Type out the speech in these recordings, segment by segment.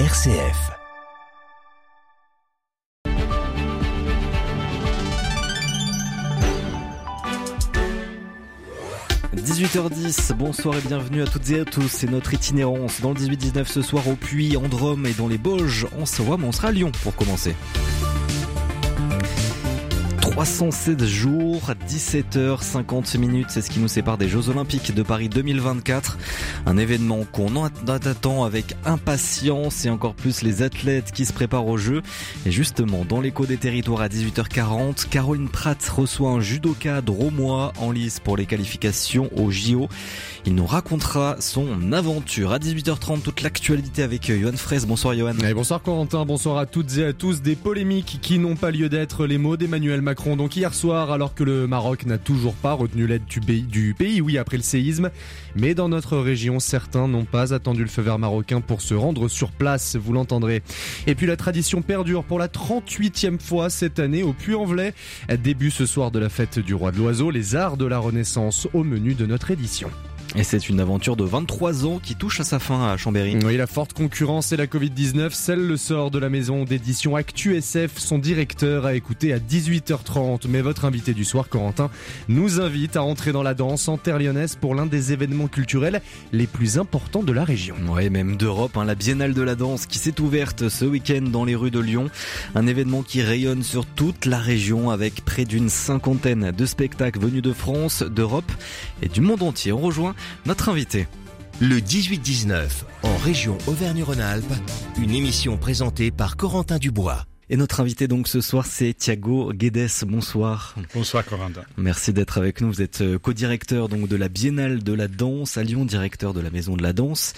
RCF. « 18h10, bonsoir et bienvenue à toutes et à tous. C'est notre itinérance dans le 18-19 ce soir au Puy, en Drôme et dans les Bauges, en Savoie, mais on sera à Lyon pour commencer. 307 jours, 17h50 minutes, c'est ce qui nous sépare des Jeux Olympiques de Paris 2024. Un événement qu'on attend avec impatience et encore plus les athlètes qui se préparent aux Jeux. Et justement, dans l'écho des territoires à 18h40, Caroline Pratt reçoit un judoka dromois en lice pour les qualifications au JO. Il nous racontera son aventure. À 18h30, toute l'actualité avec Johan Fraisse. Bonsoir Johan. Bonsoir Corentin, bonsoir à toutes et à tous. Des polémiques qui n'ont pas lieu d'être. Les mots d'Emmanuel Macron. Donc hier soir, alors que le Maroc n'a toujours pas retenu l'aide du pays, du pays, oui, après le séisme. Mais dans notre région, certains n'ont pas attendu le feu vert marocain pour se rendre sur place, vous l'entendrez. Et puis la tradition perdure pour la 38e fois cette année au Puy-en-Velay. Début ce soir de la fête du roi de l'oiseau, les arts de la Renaissance au menu de notre édition. Et c'est une aventure de 23 ans qui touche à sa fin à Chambéry. Oui, la forte concurrence et la Covid-19 scellent le sort de la maison d'édition Actu SF. Son directeur a écouté à 18h30. Mais votre invité du soir, Corentin, nous invite à entrer dans la danse en terre lyonnaise pour l'un des événements culturels les plus importants de la région. Oui, même d'Europe, hein, la Biennale de la danse qui s'est ouverte ce week-end dans les rues de Lyon. Un événement qui rayonne sur toute la région avec près d'une cinquantaine de spectacles venus de France, d'Europe et du monde entier. On rejoint notre invité. Le 18-19, en région Auvergne-Rhône-Alpes, une émission présentée par Corentin Dubois. Et notre invité donc ce soir, c'est Thiago Guedes. Bonsoir. Bonsoir Corentin. Merci d'être avec nous. Vous êtes euh, co-directeur donc de la Biennale de la danse à Lyon, directeur de la Maison de la danse.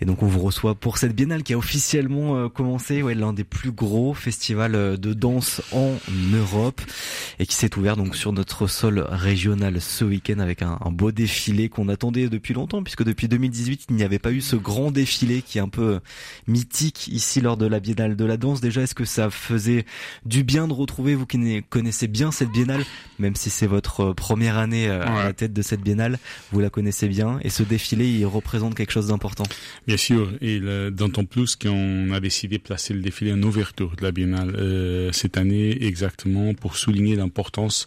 Et donc on vous reçoit pour cette biennale qui a officiellement euh, commencé, ouais, l'un des plus gros festivals euh, de danse en Europe et qui s'est ouvert donc sur notre sol régional ce week-end avec un, un beau défilé qu'on attendait depuis longtemps puisque depuis 2018 il n'y avait pas eu ce grand défilé qui est un peu mythique ici lors de la biennale de la danse. Déjà, est-ce que ça faisait du bien de retrouver vous qui connaissez bien cette biennale, même si c'est votre première année euh, à la tête de cette biennale, vous la connaissez bien et ce défilé il représente quelque chose d'important. Bien sûr, et d'autant plus qu'on a décidé de placer le défilé en ouverture de la biennale euh, cette année exactement pour souligner l'importance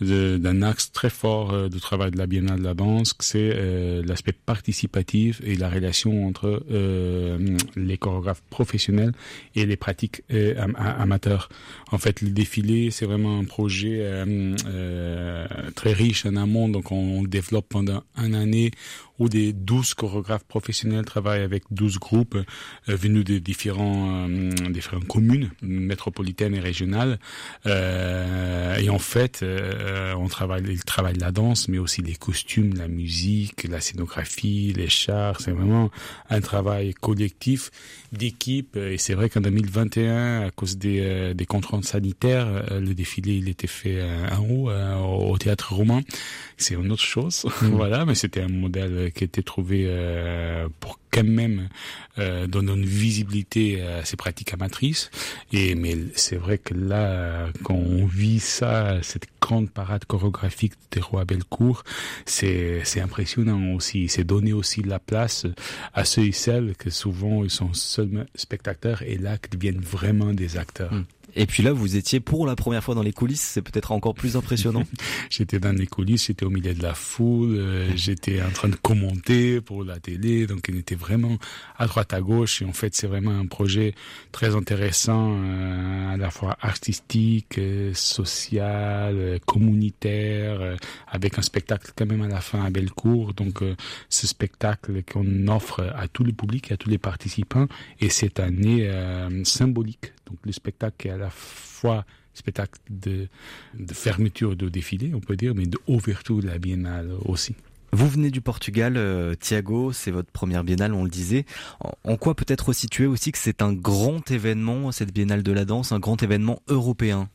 d'un axe très fort euh, de travail de la Biennale de la danse, c'est euh, l'aspect participatif et la relation entre euh, les chorégraphes professionnels et les pratiques amateurs. En fait, le défilé, c'est vraiment un projet très riche en amont, donc on, on le développe pendant une année où des 12 chorégraphes professionnels travaillent avec 12 groupes euh, venus de différents, euh, différentes communes métropolitaines et régionales. Euh, et en fait, on travaille, travaillent la danse, mais aussi les costumes, la musique, la scénographie, les chars. C'est vraiment un travail collectif d'équipe. Et c'est vrai qu'en 2021, à cause des, des contraintes sanitaires, le défilé il était fait en haut, au théâtre romain. C'est une autre chose, voilà, mais c'était un modèle qui était trouvé euh, pour quand même euh, donner une visibilité à ces pratiques amatrices. Et mais c'est vrai que là, quand on vit ça, cette grande parade chorégraphique des rois Belcourt, c'est c'est impressionnant aussi. C'est donner aussi la place à ceux et celles que souvent ils sont seuls spectateurs et là qui deviennent vraiment des acteurs. Mm. Et puis là, vous étiez pour la première fois dans les coulisses, c'est peut-être encore plus impressionnant. j'étais dans les coulisses, j'étais au milieu de la foule, euh, j'étais en train de commenter pour la télé, donc il était vraiment à droite à gauche. Et en fait, c'est vraiment un projet très intéressant, euh, à la fois artistique, euh, social, euh, communautaire, avec un spectacle quand même à la fin à Bellecour. Donc, euh, ce spectacle qu'on offre à tous les publics, à tous les participants, et cette année symbolique. Donc, le spectacle est à la fois spectacle de, de fermeture de défilé, on peut dire, mais d'ouverture de la biennale aussi. Vous venez du Portugal, euh, Thiago, c'est votre première biennale, on le disait. En, quoi peut-être situer aussi que c'est un grand événement, cette biennale de la danse, un grand événement européen?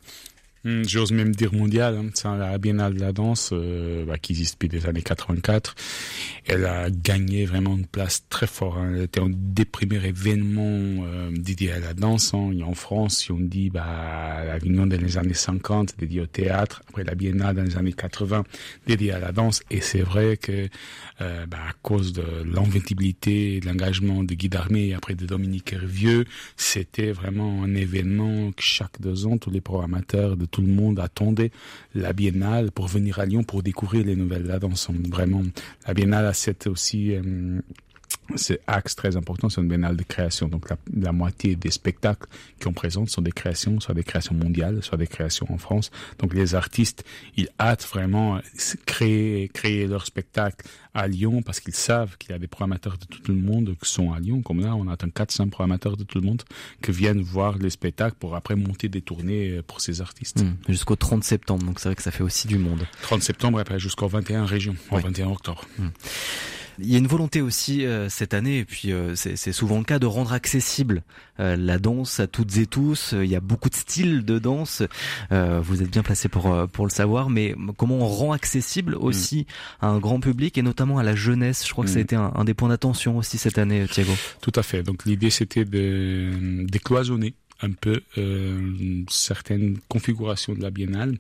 J'ose même dire mondiale. Hein. C'est la Biennale de la danse euh, bah, qui existe depuis les années 84. Elle a gagné vraiment une place très forte. Hein. Elle était un des premiers événements euh, dédiés à la danse. Hein. En France, si on dit bah, la dans les années 50 dédiée au théâtre, après la Biennale dans les années 80 dédiée à la danse. Et c'est vrai que euh, bah, à cause de l'inventibilité et de l'engagement de Guy Darmé et après de Dominique Hervieux, c'était vraiment un événement que chaque deux ans, tous les programmateurs de tout le monde attendaient la Biennale pour venir à Lyon pour découvrir les nouvelles la danse. Vraiment, la Biennale a cette aussi... Euh, c'est axe très important, c'est une biennale de création. Donc la, la moitié des spectacles qu'on présente sont des créations, soit des créations mondiales, soit des créations en France. Donc les artistes, ils hâtent vraiment créer créer leur spectacle à Lyon parce qu'ils savent qu'il y a des programmateurs de tout le monde qui sont à Lyon. Comme là, on attend 400 programmateurs de tout le monde qui viennent voir les spectacles pour après monter des tournées pour ces artistes. Mmh, jusqu'au 30 septembre, donc c'est vrai que ça fait aussi du monde. 30 septembre et après jusqu'au 21 régions, au 21 octobre. Mmh. Il y a une volonté aussi euh, cette année, et puis euh, c'est souvent le cas, de rendre accessible euh, la danse à toutes et tous. Il y a beaucoup de styles de danse. vous êtes bien placé pour pour le savoir, mais comment on rend accessible aussi à un grand public et notamment à la jeunesse. Je crois que ça a été un, un des points d'attention aussi cette année, Thiago. Tout à fait. Donc l'idée c'était de décloisonner un peu euh, certaines configurations de la biennale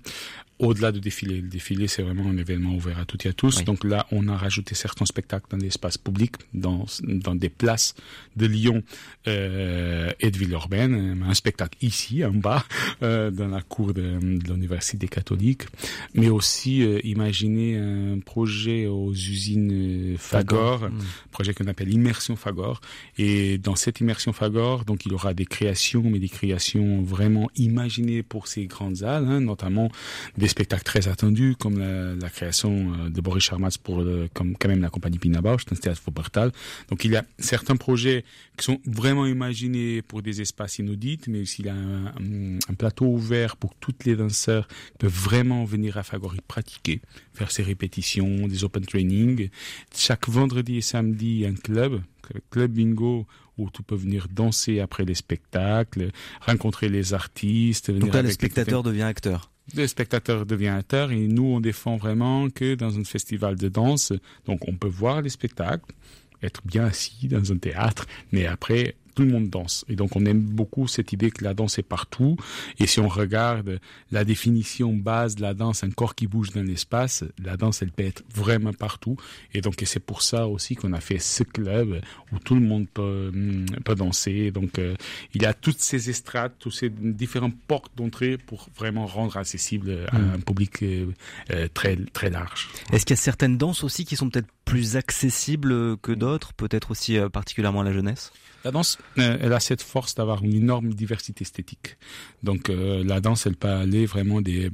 au-delà du défilé. Le défilé, c'est vraiment un événement ouvert à toutes et à tous. Donc là, on a rajouté certains spectacles dans l'espace public, dans, dans des places de Lyon euh, et de Villeurbanne. Un spectacle ici, en bas, euh, dans la cour de, de l'Université catholique. Mais aussi euh, imaginer un projet aux usines Fagor, un projet qu'on appelle Immersion Fagor. Et dans cette Immersion Fagor, donc il y aura des créations, mais des créations vraiment imaginées pour ces grandes salles, hein, notamment des spectacles très attendus, comme la, la création euh, de Boris Charmatz pour le, comme quand même la compagnie Pina Bausch, un théâtre Faubertal. Donc il y a certains projets qui sont vraiment imaginés pour des espaces inaudits, mais aussi il y a un, un, un plateau ouvert pour toutes les danseurs qui peuvent vraiment venir à Fagori pratiquer, faire ses répétitions, des open training. Chaque vendredi et samedi, il y a un club, club bingo où tu peux venir danser après les spectacles, rencontrer les artistes. Donc là, le spectateur devient acteur le spectateur devient acteur et nous on défend vraiment que dans un festival de danse, donc on peut voir les spectacles, être bien assis dans un théâtre, mais après tout le monde danse. Et donc on aime beaucoup cette idée que la danse est partout. Et si on regarde la définition base de la danse, un corps qui bouge dans l'espace, la danse elle peut être vraiment partout. Et donc c'est pour ça aussi qu'on a fait ce club où tout le monde peut, peut danser. Donc euh, il y a toutes ces estrades, toutes ces différentes portes d'entrée pour vraiment rendre accessible à un public euh, très très large. Est-ce qu'il y a certaines danses aussi qui sont peut-être plus accessibles que d'autres, peut-être aussi euh, particulièrement à la jeunesse? La danse, euh, elle a cette force d'avoir une énorme diversité esthétique. Donc euh, la danse, elle peut aller vraiment des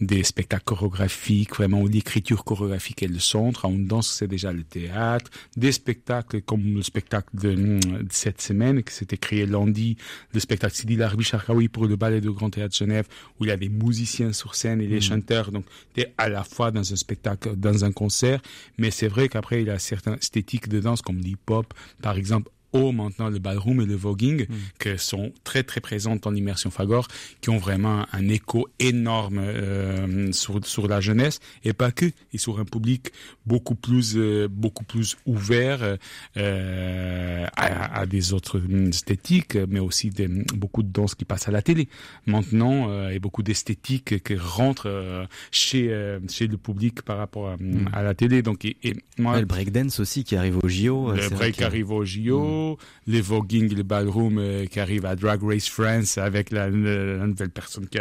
des spectacles chorégraphiques, vraiment où l'écriture chorégraphique est le centre. Une danse, c'est déjà le théâtre, des spectacles comme le spectacle de, de cette semaine qui s'était créé lundi, le spectacle Sidi Larbi Charkaoui pour le ballet de Grand Théâtre Genève, où il y a des musiciens sur scène et des mmh. chanteurs. Donc es à la fois dans un spectacle, dans un concert, mais c'est vrai qu'après il y a certaines esthétiques de danse comme l'hip-hop, par exemple au maintenant le ballroom et le voguing, mm. qui sont très très présentes en immersion Fagor, qui ont vraiment un écho énorme euh, sur, sur la jeunesse et pas que, et sur un public beaucoup plus euh, beaucoup plus ouvert euh, à, à, des autres esthétiques, mais aussi des, beaucoup de danse qui passent à la télé maintenant euh, et beaucoup d'esthétiques qui rentrent euh, chez euh, chez le public par rapport à, mm. à la télé. Donc et, et moi, le breakdance aussi qui arrive au JO. Le break arrive au JO. Les voguing, les ballroom euh, qui arrivent à Drag Race France avec la, nouvelle personne qui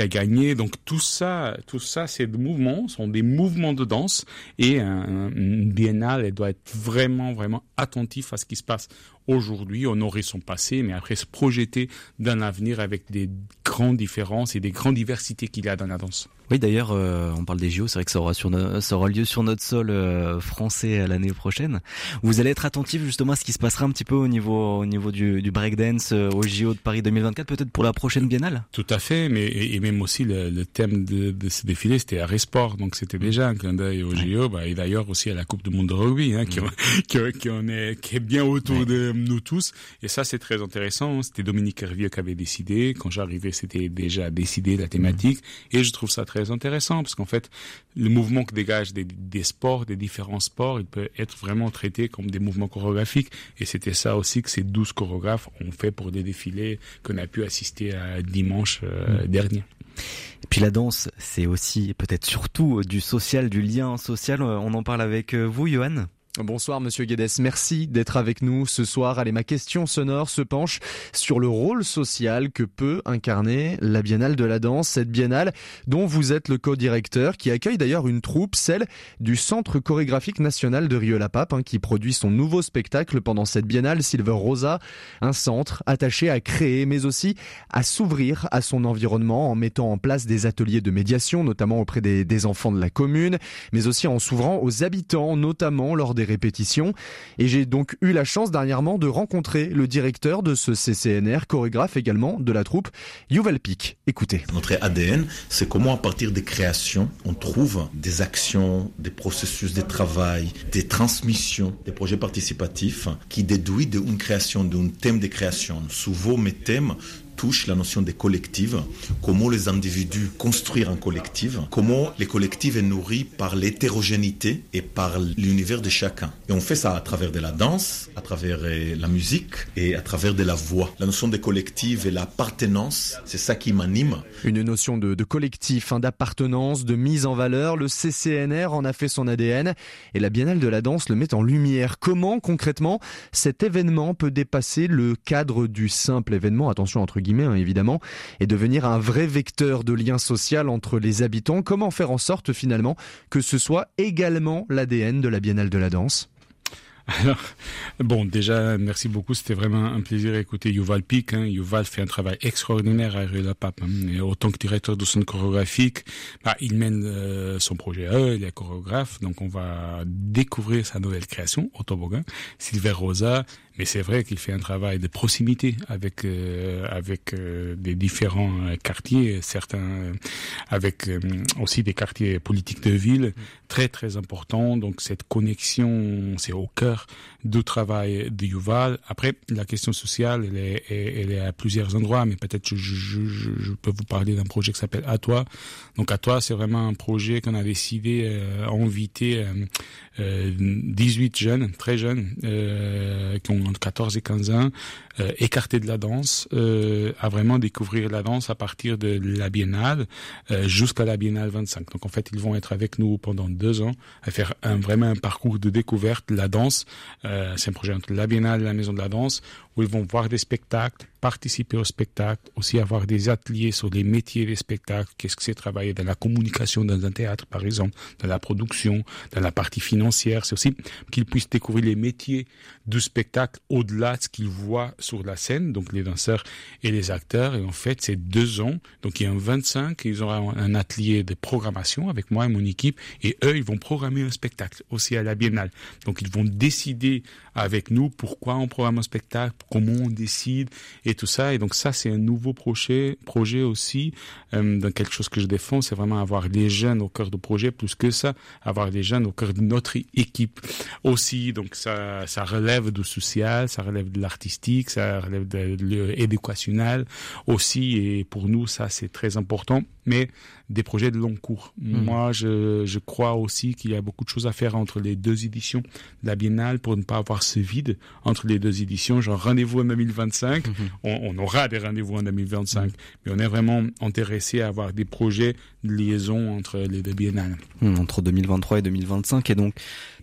a, gagné. Donc tout ça, tout ça, des mouvements, sont des mouvements de danse et un, une biennale, elle doit être vraiment, vraiment attentif à ce qui se passe aujourd'hui, honorer son passé, mais après se projeter d'un avenir avec des grandes différences et des grandes diversités qu'il y a dans la danse. Oui, d'ailleurs, euh, on parle des JO, c'est vrai que ça aura, sur no ça aura lieu sur notre sol euh, français l'année prochaine. Vous allez être attentif justement à ce qui se passera un petit peu au niveau, au niveau du, du breakdance euh, au JO de Paris 2024, peut-être pour la prochaine biennale Tout à fait, mais et, même aussi le, le thème de, de, ce défilé, c'était Arrêt Sport, donc c'était déjà un clin d'œil au ouais. JO, bah, et d'ailleurs aussi à la Coupe du Monde de rugby, hein, qui, qui, qui, on est, qui est bien autour de comme nous tous. Et ça, c'est très intéressant. C'était Dominique Hervieux qui avait décidé. Quand j'arrivais, c'était déjà décidé la thématique. Et je trouve ça très intéressant parce qu'en fait, le mouvement que dégage des, des, sports, des différents sports, il peut être vraiment traité comme des mouvements chorégraphiques. Et c'était ça aussi que ces douze chorégraphes ont fait pour des défilés qu'on a pu assister à dimanche euh, mm. dernier. Et puis la danse, c'est aussi peut-être surtout du social, du lien social. On en parle avec vous, Johan? Bonsoir Monsieur Guedes, merci d'être avec nous ce soir. Allez, ma question sonore se penche sur le rôle social que peut incarner la Biennale de la danse, cette biennale dont vous êtes le co-directeur, qui accueille d'ailleurs une troupe, celle du Centre chorégraphique national de Rieux-la-Pape, hein, qui produit son nouveau spectacle pendant cette biennale Silver Rosa, un centre attaché à créer, mais aussi à s'ouvrir à son environnement en mettant en place des ateliers de médiation, notamment auprès des, des enfants de la commune, mais aussi en s'ouvrant aux habitants, notamment lors des répétitions. Et j'ai donc eu la chance dernièrement de rencontrer le directeur de ce CCNR, chorégraphe également de la troupe, Yuval Pic. Écoutez. Notre ADN, c'est comment à partir des créations, on trouve des actions, des processus de travail, des transmissions, des projets participatifs qui déduisent d'une création, d'un thème de création. Souvent, mes thèmes touche la notion des collectives, comment les individus construire un collectif, comment les collectifs est nourri par l'hétérogénéité et par l'univers de chacun. Et on fait ça à travers de la danse, à travers euh, la musique et à travers de la voix. La notion des collectifs et l'appartenance, c'est ça qui m'anime. Une notion de, collectif, hein, d'appartenance, de mise en valeur. Le CCNR en a fait son ADN et la Biennale de la danse le met en lumière. Comment concrètement cet événement peut dépasser le cadre du simple événement, attention entre guillemets hein, évidemment, et devenir un vrai vecteur de lien social entre les habitants. Comment faire en sorte finalement que ce soit également l'ADN de la Biennale de la danse? Alors, bon, déjà, merci beaucoup. C'était vraiment un plaisir d'écouter Yuval Pic. Hein. Yuval fait un travail extraordinaire à Rue la Pape. Hein. Et autant que directeur de son chorégraphique, bah, il mène euh, son projet à eux, il est chorégraphe. Donc, on va découvrir sa nouvelle création, au toboggan, Silver Rosa. Mais c'est vrai qu'il fait un travail de proximité avec euh, avec euh, des différents quartiers, certains avec aussi des quartiers politiques de ville, très très importants. Donc cette connexion, c'est au cœur du travail de Yuval. Après, la question sociale, elle est, elle est à plusieurs endroits, mais peut-être je, je, je, peux vous parler d'un projet qui s'appelle À toi. Donc À toi, c'est vraiment un projet qu'on a décidé euh, inviter euh, 18 euh, jeunes, très jeunes, euh, qui ont entre 14 et 15 ans, euh, écartés de la danse, euh, à vraiment découvrir la danse à partir de la biennale jusqu'à la biennale 25. Donc en fait, ils vont être avec nous pendant deux ans, à faire un, vraiment un parcours de découverte de la danse euh, c'est un projet entre la Biennale et la Maison de la Danse où ils vont voir des spectacles, participer au spectacle, aussi avoir des ateliers sur les métiers des spectacles, qu'est-ce que c'est travailler dans la communication dans un théâtre par exemple, dans la production, dans la partie financière, c'est aussi qu'ils puissent découvrir les métiers du spectacle au-delà de ce qu'ils voient sur la scène, donc les danseurs et les acteurs, et en fait c'est deux ans, donc il y a un 25, ils auront un atelier de programmation avec moi et mon équipe, et eux ils vont programmer un spectacle aussi à la Biennale, donc ils vont décider avec nous pourquoi on programme un spectacle, comment on décide et tout ça. Et donc ça, c'est un nouveau projet, projet aussi, euh, dans quelque chose que je défends, c'est vraiment avoir les jeunes au cœur du projet, plus que ça, avoir les jeunes au cœur de notre équipe aussi. Donc ça, ça relève du social, ça relève de l'artistique, ça relève de l'éducationnel aussi. Et pour nous, ça, c'est très important. Mais des projets de long cours. Mmh. Moi, je, je crois aussi qu'il y a beaucoup de choses à faire entre les deux éditions de la Biennale pour ne pas avoir ce vide entre les deux éditions. Genre rendez-vous en 2025, mmh. on, on, aura des rendez-vous en 2025, mmh. mais on est vraiment intéressé à avoir des projets de liaison entre les deux biennales. Entre 2023 et 2025, et donc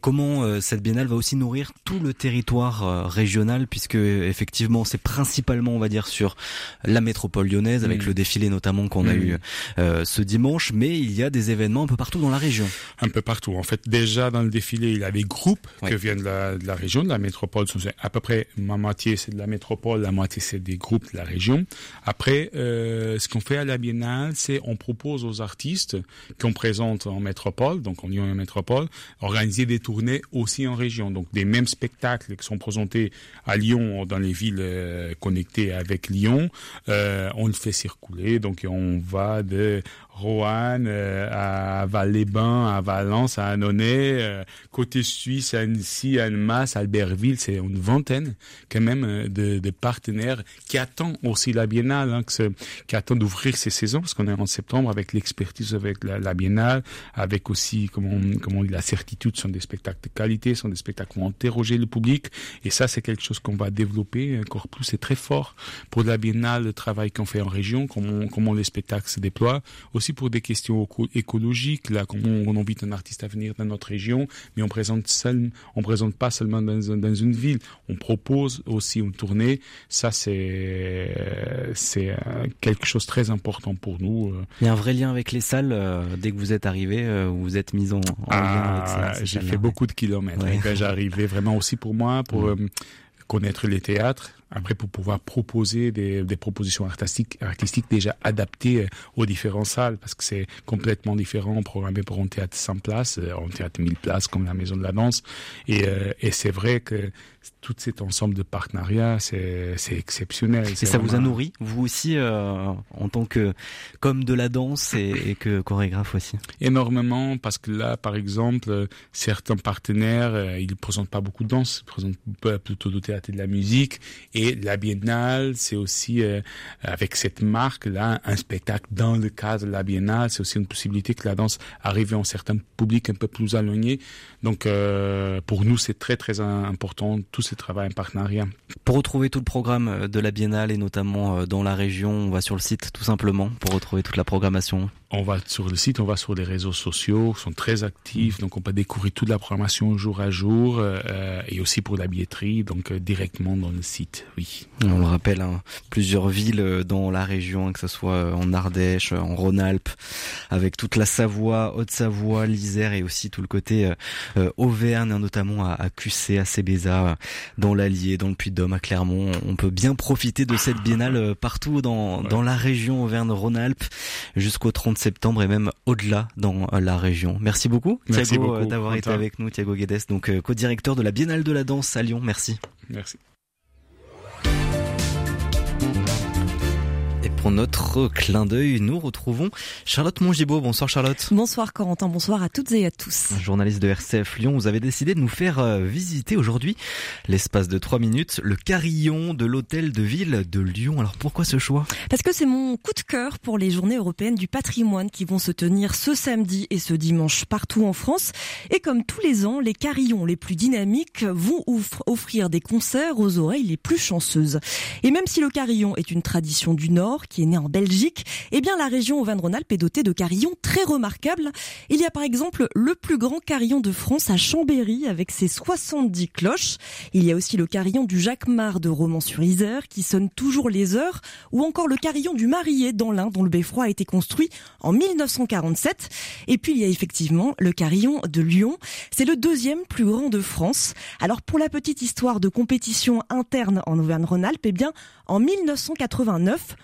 comment euh, cette biennale va aussi nourrir tout le territoire euh, régional, puisque effectivement c'est principalement, on va dire, sur la métropole lyonnaise, avec le défilé notamment qu'on a eu euh, ce dimanche, mais il y a des événements un peu partout dans la région. Un peu partout. En fait, déjà dans le défilé, il y a des groupes qui viennent de la, de la, région, de la métropole. À peu près, ma moitié c'est de la métropole, la moitié c'est des groupes de la région. Après, euh, ce qu'on fait à la Biennale, c'est on propose aux artistes qu'on présente en métropole, donc en Lyon et métropole, organiser des tournées aussi en région. Donc des mêmes spectacles qui sont présentés à Lyon, dans les villes euh, connectées avec Lyon, euh, on le fait circuler. Donc on va de Roanne, euh, à Val-les-Bains, à Valence, à Annonay, euh, côté suisse, Annecy, à Annemasse, Albertville, c'est une vingtaine quand même euh, de, de, partenaires qui attendent aussi la Biennale, hein, qui attendent d'ouvrir ces saisons, parce qu'on est en septembre avec l'expertise avec la, Biennale, avec aussi, comme on, comme on dit, la certitude, sont des spectacles de qualité, sont des spectacles qui vont interroger le public, et ça c'est quelque chose qu'on va développer encore plus, c'est très fort pour la Biennale, le travail qu'on fait en région, comment, comment les spectacles se déploient, pour des questions écologiques, là, comment on invite un artiste à venir dans notre région, mais on présente seul, on présente pas seulement dans, dans une ville, on propose aussi une tournée. Ça, c'est, c'est euh, quelque chose de très important pour nous. Euh. Il y a un vrai lien avec les salles. Euh, dès que vous êtes arrivé, vous êtes mis en, en ah, lien avec ça. J'ai fait beaucoup de kilomètres. Ouais. Quand j'arrivais, vraiment aussi pour moi, pour connaître les théâtres, après, pour pouvoir proposer des, des propositions artistiques, artistiques déjà adaptées euh, aux différentes salles, parce que c'est complètement différent programmé pour un théâtre 100 places, euh, un théâtre 1000 places comme la Maison de la Danse. Et, euh, et c'est vrai que tout cet ensemble de partenariats, c'est exceptionnel. Et ça vous a nourri, vous aussi, euh, en tant que comme de la danse et, et, que chorégraphe aussi? Énormément, parce que là, par exemple, certains partenaires, ils ne présentent pas beaucoup de danse, ils présentent plutôt du théâtre et de la musique. Et la Biennale, c'est aussi, euh, avec cette marque-là, un spectacle dans le cadre de la Biennale. C'est aussi une possibilité que la danse arrive en certains publics un peu plus éloignés. Donc, euh, pour nous, c'est très, très important tout ce travail en partenariat. Pour retrouver tout le programme euh, de la Biennale et notamment euh, dans la région, on va sur le site tout simplement pour retrouver toute la programmation on va sur le site, on va sur les réseaux sociaux, sont très actifs, donc on peut découvrir toute la programmation jour à jour euh, et aussi pour la billetterie, donc euh, directement dans le site. Oui. On le rappelle, hein, plusieurs villes euh, dans la région, que ce soit en Ardèche, en Rhône-Alpes, avec toute la Savoie, Haute-Savoie, l'Isère et aussi tout le côté Auvergne, hein, notamment à, à QC, à Cébéza, dans l'Allier, dans le Puy-de-Dôme, à Clermont. On peut bien profiter de cette biennale partout dans, dans la région Auvergne-Rhône-Alpes jusqu'au 30 septembre et même au-delà dans euh, la région. Merci beaucoup, Thiago, euh, d'avoir été avec nous, Thiago Guedes, donc euh, co-directeur de la Biennale de la danse à Lyon. Merci. Merci. Pour notre clin d'œil, nous retrouvons Charlotte Mongibaud. Bonsoir Charlotte. Bonsoir Corentin, bonsoir à toutes et à tous. Journaliste de RCF Lyon, vous avez décidé de nous faire euh, visiter aujourd'hui, l'espace de trois minutes, le carillon de l'hôtel de ville de Lyon. Alors pourquoi ce choix? Parce que c'est mon coup de cœur pour les journées européennes du patrimoine qui vont se tenir ce samedi et ce dimanche partout en France. Et comme tous les ans, les carillons les plus dynamiques vont offrir des concerts aux oreilles les plus chanceuses. Et même si le carillon est une tradition du Nord, qui est né en Belgique, eh bien la région Auvergne-Rhône-Alpes est dotée de carillons très remarquables. Il y a par exemple le plus grand carillon de France à Chambéry avec ses 70 cloches. Il y a aussi le carillon du Jacquemart de Romans-sur-Isère qui sonne toujours les heures ou encore le carillon du Marié dans l'Ain dont le beffroi a été construit en 1947. Et puis il y a effectivement le carillon de Lyon. C'est le deuxième plus grand de France. Alors pour la petite histoire de compétition interne en Auvergne-Rhône-Alpes, eh bien en 1989,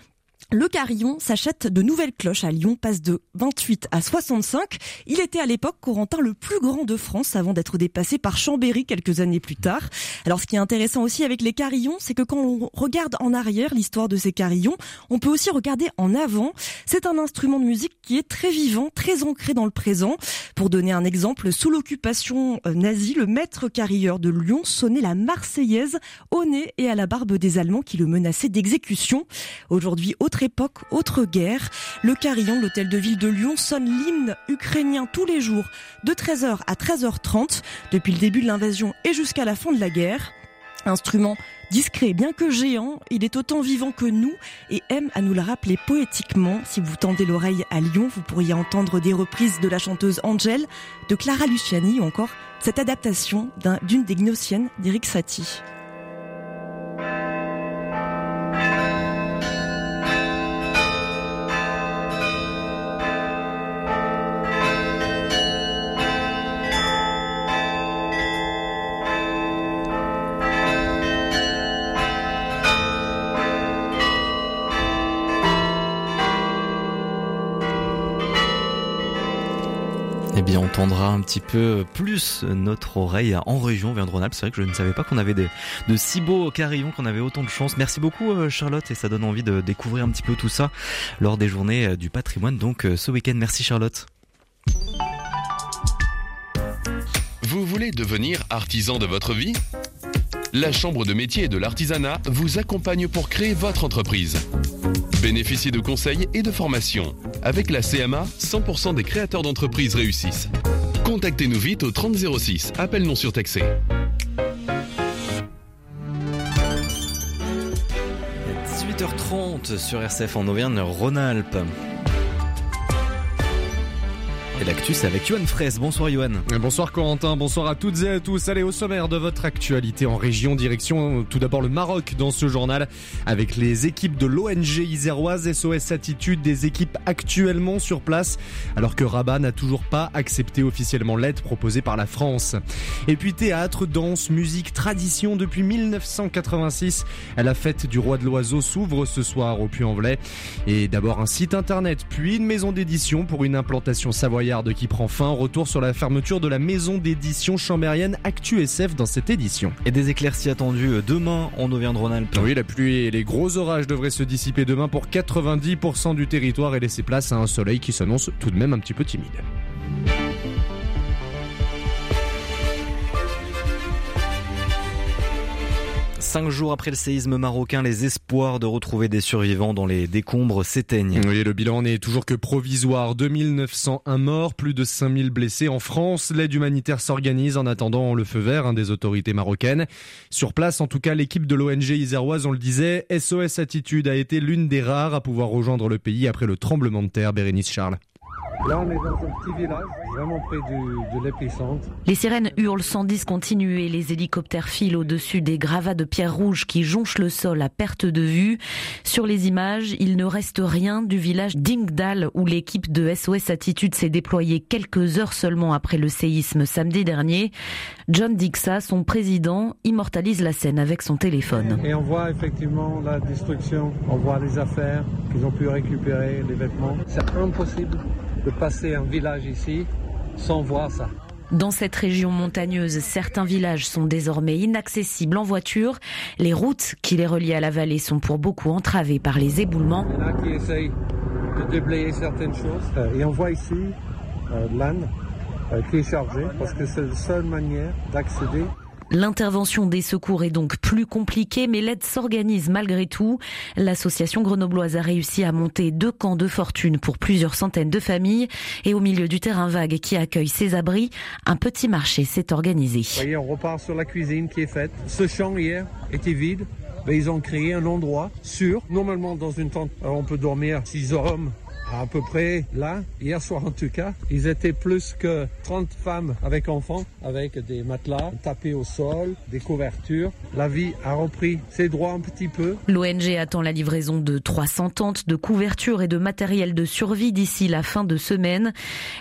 le carillon s'achète de nouvelles cloches à Lyon, passe de 28 à 65. Il était à l'époque Corentin le plus grand de France avant d'être dépassé par Chambéry quelques années plus tard. Alors ce qui est intéressant aussi avec les carillons, c'est que quand on regarde en arrière l'histoire de ces carillons, on peut aussi regarder en avant. C'est un instrument de musique qui est très vivant, très ancré dans le présent. Pour donner un exemple, sous l'occupation euh, nazie, le maître carilleur de Lyon sonnait la Marseillaise au nez et à la barbe des Allemands qui le menaçaient d'exécution. Aujourd'hui, autre époque, autre guerre. Le carillon, l'hôtel de ville de Lyon, sonne l'hymne ukrainien tous les jours de 13h à 13h30 depuis le début de l'invasion et jusqu'à la fin de la guerre. Instrument discret, bien que géant, il est autant vivant que nous et aime à nous le rappeler poétiquement. Si vous tendez l'oreille à Lyon, vous pourriez entendre des reprises de la chanteuse Angèle, de Clara Luciani ou encore cette adaptation d'une des Gnossiennes d'Eric Satie. Tendra un petit peu plus notre oreille en région vers Rhône-Alpes. C'est vrai que je ne savais pas qu'on avait de si beaux carillons, qu'on avait autant de chance. Merci beaucoup, euh, Charlotte, et ça donne envie de découvrir un petit peu tout ça lors des journées euh, du patrimoine. Donc, euh, ce week-end, merci, Charlotte. Vous voulez devenir artisan de votre vie? La Chambre de métier et de l'artisanat vous accompagne pour créer votre entreprise. Bénéficiez de conseils et de formations. Avec la CMA, 100% des créateurs d'entreprises réussissent. Contactez-nous vite au 3006, appel non surtaxé. 18h30 sur RCF en Auvergne-Rhône-Alpes. Et l'actu, c'est avec Yohan Fraisse. Bonsoir Yohan. Bonsoir Corentin, bonsoir à toutes et à tous. Allez au sommaire de votre actualité en région, direction tout d'abord le Maroc dans ce journal avec les équipes de l'ONG iséroise SOS Attitude, des équipes actuellement sur place alors que Rabat n'a toujours pas accepté officiellement l'aide proposée par la France. Et puis théâtre, danse, musique, tradition depuis 1986. La fête du roi de l'oiseau s'ouvre ce soir au Puy-en-Velay. Et d'abord un site internet, puis une maison d'édition pour une implantation savoyarde qui prend fin. Retour sur la fermeture de la maison d'édition chambérienne Actu SF dans cette édition. Et des éclaircies attendues demain en Auvergne-Rhône-Alpes. Oui, la pluie et les gros orages devraient se dissiper demain pour 90% du territoire et laisser place à un soleil qui s'annonce tout de même un petit peu timide. Cinq jours après le séisme marocain, les espoirs de retrouver des survivants dans les décombres s'éteignent. Oui, le bilan n'est toujours que provisoire. 2901 morts, plus de 5000 blessés en France. L'aide humanitaire s'organise en attendant le feu vert hein, des autorités marocaines. Sur place, en tout cas, l'équipe de l'ONG iséroise, on le disait, SOS Attitude a été l'une des rares à pouvoir rejoindre le pays après le tremblement de terre. Bérénice Charles. Là, on est dans un petit village, vraiment près du, de l'épicentre. Les sirènes hurlent sans discontinuer. Les hélicoptères filent au-dessus des gravats de pierres rouges qui jonchent le sol à perte de vue. Sur les images, il ne reste rien du village d'Ingdal où l'équipe de SOS Attitude s'est déployée quelques heures seulement après le séisme samedi dernier. John Dixa, son président, immortalise la scène avec son téléphone. Et on voit effectivement la destruction, on voit les affaires qu'ils ont pu récupérer, les vêtements. C'est impossible de passer un village ici sans voir ça. Dans cette région montagneuse, certains villages sont désormais inaccessibles en voiture. Les routes qui les relient à la vallée sont pour beaucoup entravées par les éboulements. Il y en a qui essayent de déblayer certaines choses. Et on voit ici euh, l'âne euh, qui est chargé parce que c'est la seule manière d'accéder L'intervention des secours est donc plus compliquée, mais l'aide s'organise malgré tout. L'association grenobloise a réussi à monter deux camps de fortune pour plusieurs centaines de familles. Et au milieu du terrain vague qui accueille ces abris, un petit marché s'est organisé. Voyez, on repart sur la cuisine qui est faite. Ce champ hier était vide. Ils ont créé un endroit sûr. Normalement, dans une tente, on peut dormir six hommes à peu près là, hier soir en tout cas, ils étaient plus que 30 femmes avec enfants, avec des matelas tapés au sol, des couvertures. La vie a repris ses droits un petit peu. L'ONG attend la livraison de 300 tentes de couverture et de matériel de survie d'ici la fin de semaine.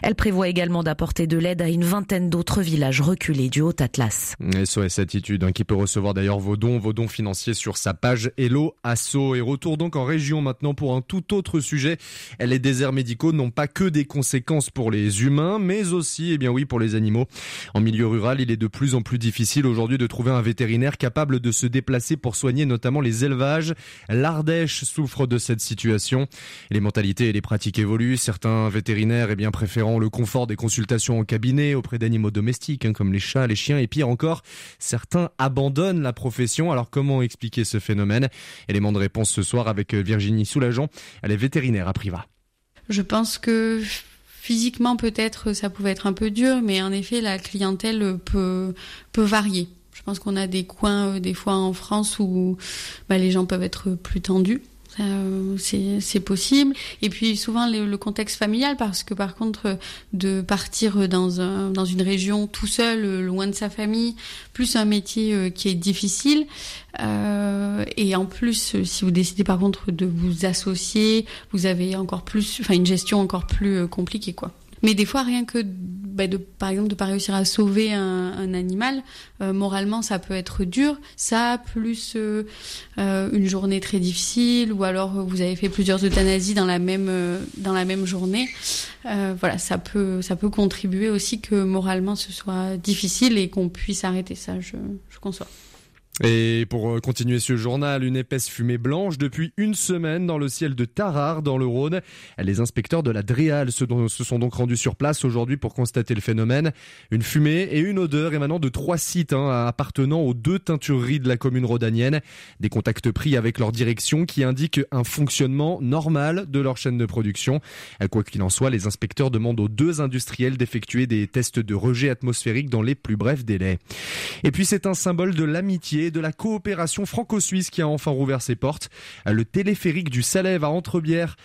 Elle prévoit également d'apporter de l'aide à une vingtaine d'autres villages reculés du Haut-Atlas. SOS Attitude, hein, qui peut recevoir d'ailleurs vos dons, vos dons financiers sur sa page Hello Asso. Et retour donc en région maintenant pour un tout autre sujet. Elle est les déserts médicaux n'ont pas que des conséquences pour les humains, mais aussi, eh bien oui, pour les animaux. En milieu rural, il est de plus en plus difficile aujourd'hui de trouver un vétérinaire capable de se déplacer pour soigner notamment les élevages. L'Ardèche souffre de cette situation. Les mentalités et les pratiques évoluent. Certains vétérinaires, eh bien, préférant le confort des consultations en cabinet auprès d'animaux domestiques, hein, comme les chats, les chiens, et pire encore, certains abandonnent la profession. Alors comment expliquer ce phénomène? Élément de réponse ce soir avec Virginie Soulageant. Elle est vétérinaire à Priva. Je pense que physiquement peut-être ça pouvait être un peu dur, mais en effet la clientèle peut peut varier. Je pense qu'on a des coins euh, des fois en France où bah, les gens peuvent être plus tendus. Euh, c'est possible. Et puis souvent le, le, contexte familial, parce que par contre, de partir dans, un, dans une région tout seul, euh, loin de sa famille, plus un métier euh, qui est difficile. Euh, et en plus, si vous décidez par contre de vous associer, vous avez encore plus, enfin une gestion encore plus compliquée, quoi. Mais des fois, rien que bah, de, par exemple, de pas réussir à sauver un, un animal, euh, moralement, ça peut être dur. Ça, plus euh, euh, une journée très difficile, ou alors vous avez fait plusieurs euthanasies dans la même dans la même journée. voilà, ça peut ça peut contribuer aussi que moralement ce soit difficile et qu'on puisse arrêter ça. Je, je conçois. Et pour euh, continuer ce journal, une épaisse fumée blanche depuis une semaine dans le ciel de Tarare, dans le Rhône. Les inspecteurs de la DREAL se, sont donc rendus sur place aujourd'hui pour constater le phénomène. Une fumée et une odeur émanant de trois sites hein, appartenant aux deux teintureries de la commune rhodanienne. Des contacts pris avec leur direction qui indiquent un fonctionnement normal de leur chaîne de production. Quoi qu'il en soit, les inspecteurs demandent aux deux industriels d'effectuer des tests de rejet atmosphérique dans les plus brefs délais. Et puis c'est un symbole de l'amitié de la coopération franco-suisse qui a enfin rouvert ses portes. Le téléphérique du Salève à Entrebière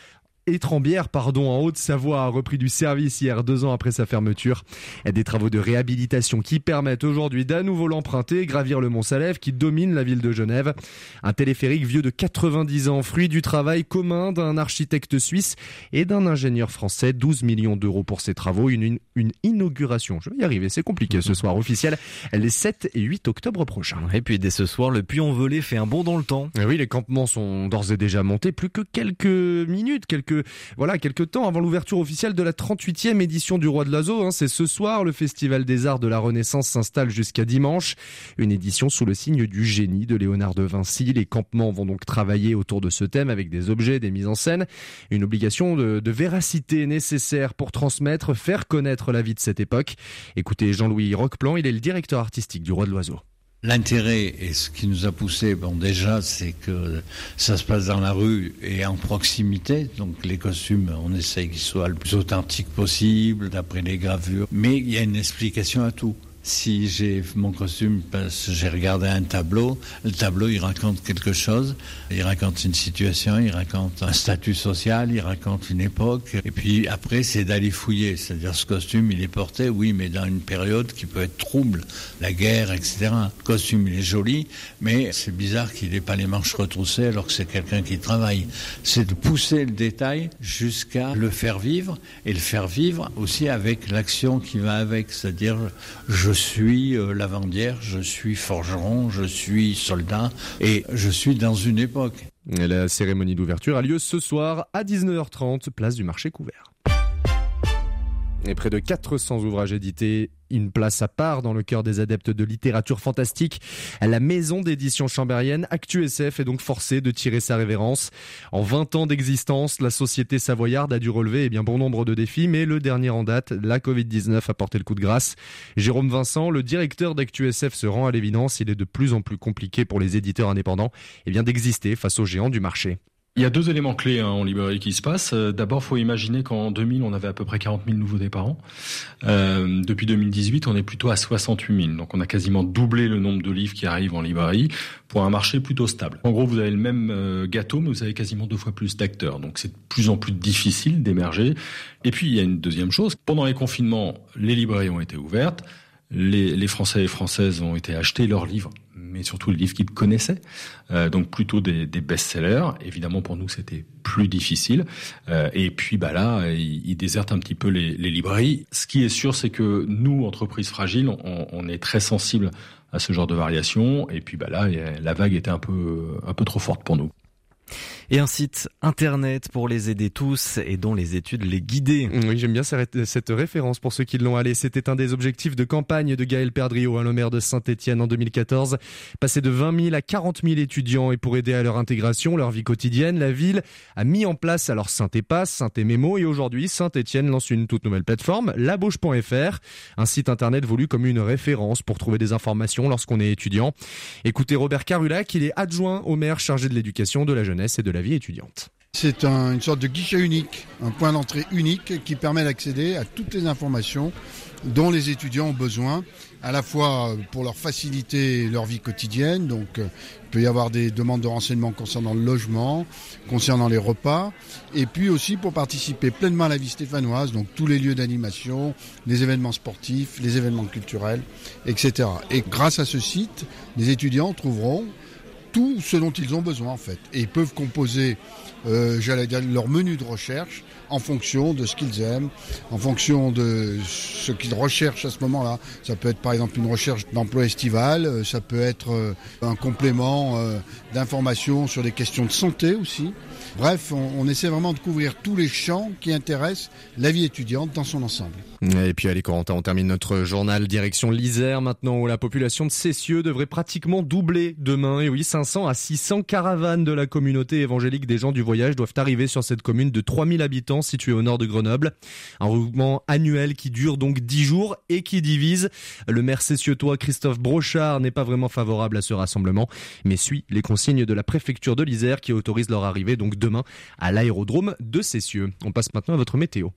Étrembière, pardon, en Haute-Savoie a repris du service hier, deux ans après sa fermeture. Des travaux de réhabilitation qui permettent aujourd'hui d'à nouveau l'emprunter gravir le Mont Salève qui domine la ville de Genève. Un téléphérique vieux de 90 ans, fruit du travail commun d'un architecte suisse et d'un ingénieur français. 12 millions d'euros pour ces travaux. Une, une, inauguration, je vais y arriver, c'est compliqué ce soir officiel, les 7 et 8 octobre prochains. Et puis dès ce soir, le puits envolé fait un bond dans le temps. Et oui, les campements sont d'ores et déjà montés, plus que quelques minutes, quelques voilà quelques temps avant l'ouverture officielle de la 38e édition du Roi de l'Oiseau. Hein. C'est ce soir, le Festival des Arts de la Renaissance s'installe jusqu'à dimanche. Une édition sous le signe du génie de Léonard de Vinci. Les campements vont donc travailler autour de ce thème avec des objets, des mises en scène. Une obligation de, de véracité nécessaire pour transmettre, faire connaître la vie de cette époque. Écoutez Jean-Louis Roqueplan, il est le directeur artistique du Roi de l'Oiseau. L'intérêt et ce qui nous a poussé, bon déjà, c'est que ça se passe dans la rue et en proximité. Donc les costumes, on essaye qu'ils soient le plus authentiques possible, d'après les gravures. Mais il y a une explication à tout si j'ai mon costume parce que j'ai regardé un tableau, le tableau il raconte quelque chose, il raconte une situation, il raconte un statut social, il raconte une époque, et puis après c'est d'aller fouiller, c'est-à-dire ce costume il est porté, oui, mais dans une période qui peut être trouble, la guerre, etc. Le costume il est joli, mais c'est bizarre qu'il n'ait pas les manches retroussées alors que c'est quelqu'un qui travaille. C'est de pousser le détail jusqu'à le faire vivre, et le faire vivre aussi avec l'action qui va avec, c'est-à-dire je suis euh, lavandière, je suis forgeron, je suis soldat et je suis dans une époque. la cérémonie d'ouverture a lieu ce soir à 19h30, place du marché couvert. Et près de 400 ouvrages édités une place à part dans le cœur des adeptes de littérature fantastique. La maison d'édition chambérienne ActuSF est donc forcée de tirer sa révérence. En 20 ans d'existence, la société savoyarde a dû relever eh bien bon nombre de défis, mais le dernier en date, la Covid-19, a porté le coup de grâce. Jérôme Vincent, le directeur d'ActuSF, se rend à l'évidence, il est de plus en plus compliqué pour les éditeurs indépendants eh bien d'exister face aux géants du marché. Il y a deux éléments clés hein, en librairie qui se passent. Euh, d'abord, faut imaginer qu'en 2000, on avait à peu près 40 000 nouveautés par an. Euh, depuis 2018, on est plutôt à 68 000. Donc, on a quasiment doublé le nombre de livres qui arrivent en librairie pour un marché plutôt stable. En gros, vous avez le même euh, gâteau, mais vous avez quasiment deux fois plus d'acteurs. Donc, c'est de plus en plus difficile d'émerger. Et puis, il y a une deuxième chose. Pendant les confinements, les librairies ont été ouvertes. Les, les Français et Françaises ont été acheter leurs livres mais surtout le livre qu'ils connaissaient, euh, donc plutôt des, best-sellers. Évidemment, pour nous, c'était plus difficile. Euh, et puis, bah là, ils, désertent un petit peu les, les, librairies. Ce qui est sûr, c'est que nous, entreprises fragiles, on, est très sensibles à ce genre de variations. Et puis, bah là, la vague était un peu, un peu trop forte pour nous et un site internet pour les aider tous et dont les études les guider. Oui, j'aime bien cette référence pour ceux qui l'ont allé. C'était un des objectifs de campagne de Gaël Perdriau, hein, le maire de Saint-Etienne en 2014. Passer de 20 000 à 40 000 étudiants et pour aider à leur intégration, leur vie quotidienne, la ville a mis en place alors Saint-Épasse, Saint-Émémo et aujourd'hui Saint-Etienne lance une toute nouvelle plateforme, labauche.fr, un site internet voulu comme une référence pour trouver des informations lorsqu'on est étudiant. Écoutez Robert Carulac, il est adjoint au maire chargé de l'éducation, de la jeunesse et de la vie étudiante. C'est une sorte de guichet unique, un point d'entrée unique qui permet d'accéder à toutes les informations dont les étudiants ont besoin, à la fois pour leur faciliter leur vie quotidienne, donc euh, il peut y avoir des demandes de renseignements concernant le logement, concernant les repas, et puis aussi pour participer pleinement à la vie stéphanoise, donc tous les lieux d'animation, les événements sportifs, les événements culturels, etc. Et grâce à ce site, les étudiants trouveront tout ce dont ils ont besoin en fait. Et ils peuvent composer, euh, j'allais dire, leur menu de recherche en fonction de ce qu'ils aiment, en fonction de ce qu'ils recherchent à ce moment-là. Ça peut être par exemple une recherche d'emploi estival, euh, ça peut être euh, un complément euh, d'information sur des questions de santé aussi. Bref, on, essaie vraiment de couvrir tous les champs qui intéressent la vie étudiante dans son ensemble. Et puis allez Corentin, on termine notre journal direction l'Isère maintenant où la population de Cessieux devrait pratiquement doubler demain. Et oui, 500 à 600 caravanes de la communauté évangélique des gens du voyage doivent arriver sur cette commune de 3000 habitants située au nord de Grenoble. Un regroupement annuel qui dure donc 10 jours et qui divise. Le maire cessieutois Christophe Brochard n'est pas vraiment favorable à ce rassemblement, mais suit les consignes de la préfecture de l'Isère qui autorise leur arrivée donc demain à l'aérodrome de Cessieux. On passe maintenant à votre météo.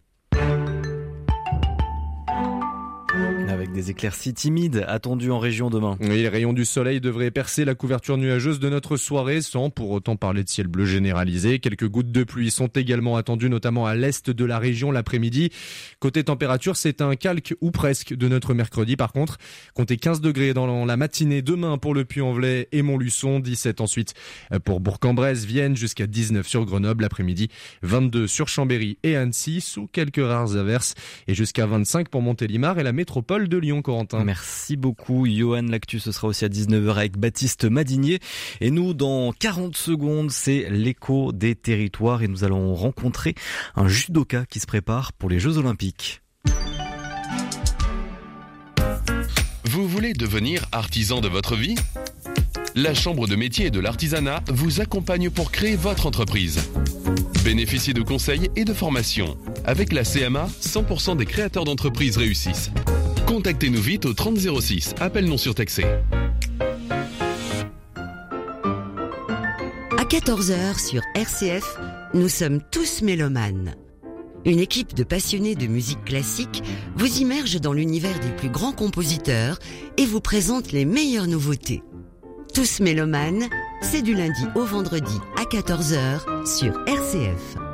Avec des éclaircies timides attendues en région demain. Oui, les rayons du soleil devraient percer la couverture nuageuse de notre soirée sans pour autant parler de ciel bleu généralisé. Quelques gouttes de pluie sont également attendues, notamment à l'est de la région l'après-midi. Côté température, c'est un calque ou presque de notre mercredi. Par contre, comptez 15 degrés dans la matinée demain pour le Puy-en-Velay et Montluçon, 17 ensuite pour Bourg-en-Bresse, Vienne jusqu'à 19 sur Grenoble l'après-midi, 22 sur Chambéry et Annecy sous quelques rares averses et jusqu'à 25 pour Montélimar et la métropole de Lyon, Corentin. Merci beaucoup, Johan Lactu. Ce sera aussi à 19h avec Baptiste Madinier. Et nous, dans 40 secondes, c'est l'écho des territoires et nous allons rencontrer un judoka qui se prépare pour les Jeux Olympiques. Vous voulez devenir artisan de votre vie? La Chambre de métier et de l'artisanat vous accompagne pour créer votre entreprise. Bénéficiez de conseils et de formations. Avec la CMA, 100% des créateurs d'entreprises réussissent. Contactez-nous vite au 3006, appel non surtaxé. À 14h sur RCF, nous sommes tous mélomanes. Une équipe de passionnés de musique classique vous immerge dans l'univers des plus grands compositeurs et vous présente les meilleures nouveautés. Tous mélomanes, c'est du lundi au vendredi à 14h sur RCF.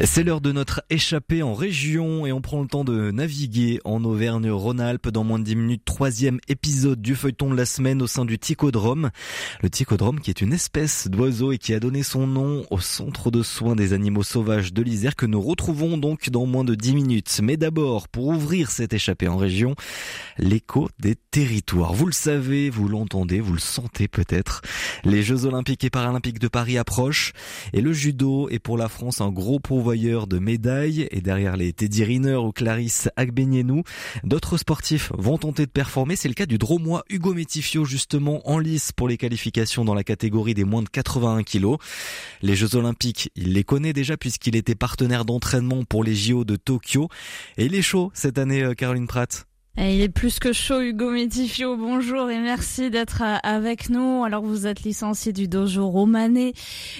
C'est l'heure de notre échappée en région et on prend le temps de naviguer en Auvergne-Rhône-Alpes dans moins de 10 minutes. Troisième épisode du feuilleton de la semaine au sein du ticodrome. Le ticodrome qui est une espèce d'oiseau et qui a donné son nom au centre de soins des animaux sauvages de l'Isère que nous retrouvons donc dans moins de 10 minutes. Mais d'abord, pour ouvrir cette échappée en région, l'écho des territoires. Vous le savez, vous l'entendez, vous le sentez peut-être. Les Jeux Olympiques et Paralympiques de Paris approchent et le judo est pour la France un gros de médailles et derrière les Teddy Riner ou Clarisse Agbenienou, d'autres sportifs vont tenter de performer. C'est le cas du dromois Hugo Métifio justement en lice pour les qualifications dans la catégorie des moins de 81 kilos. Les Jeux Olympiques, il les connaît déjà puisqu'il était partenaire d'entraînement pour les JO de Tokyo et il est chaud cette année Caroline Pratt. Il est plus que chaud, Hugo Métifio. Bonjour et merci d'être avec nous. Alors, vous êtes licencié du dojo romanais.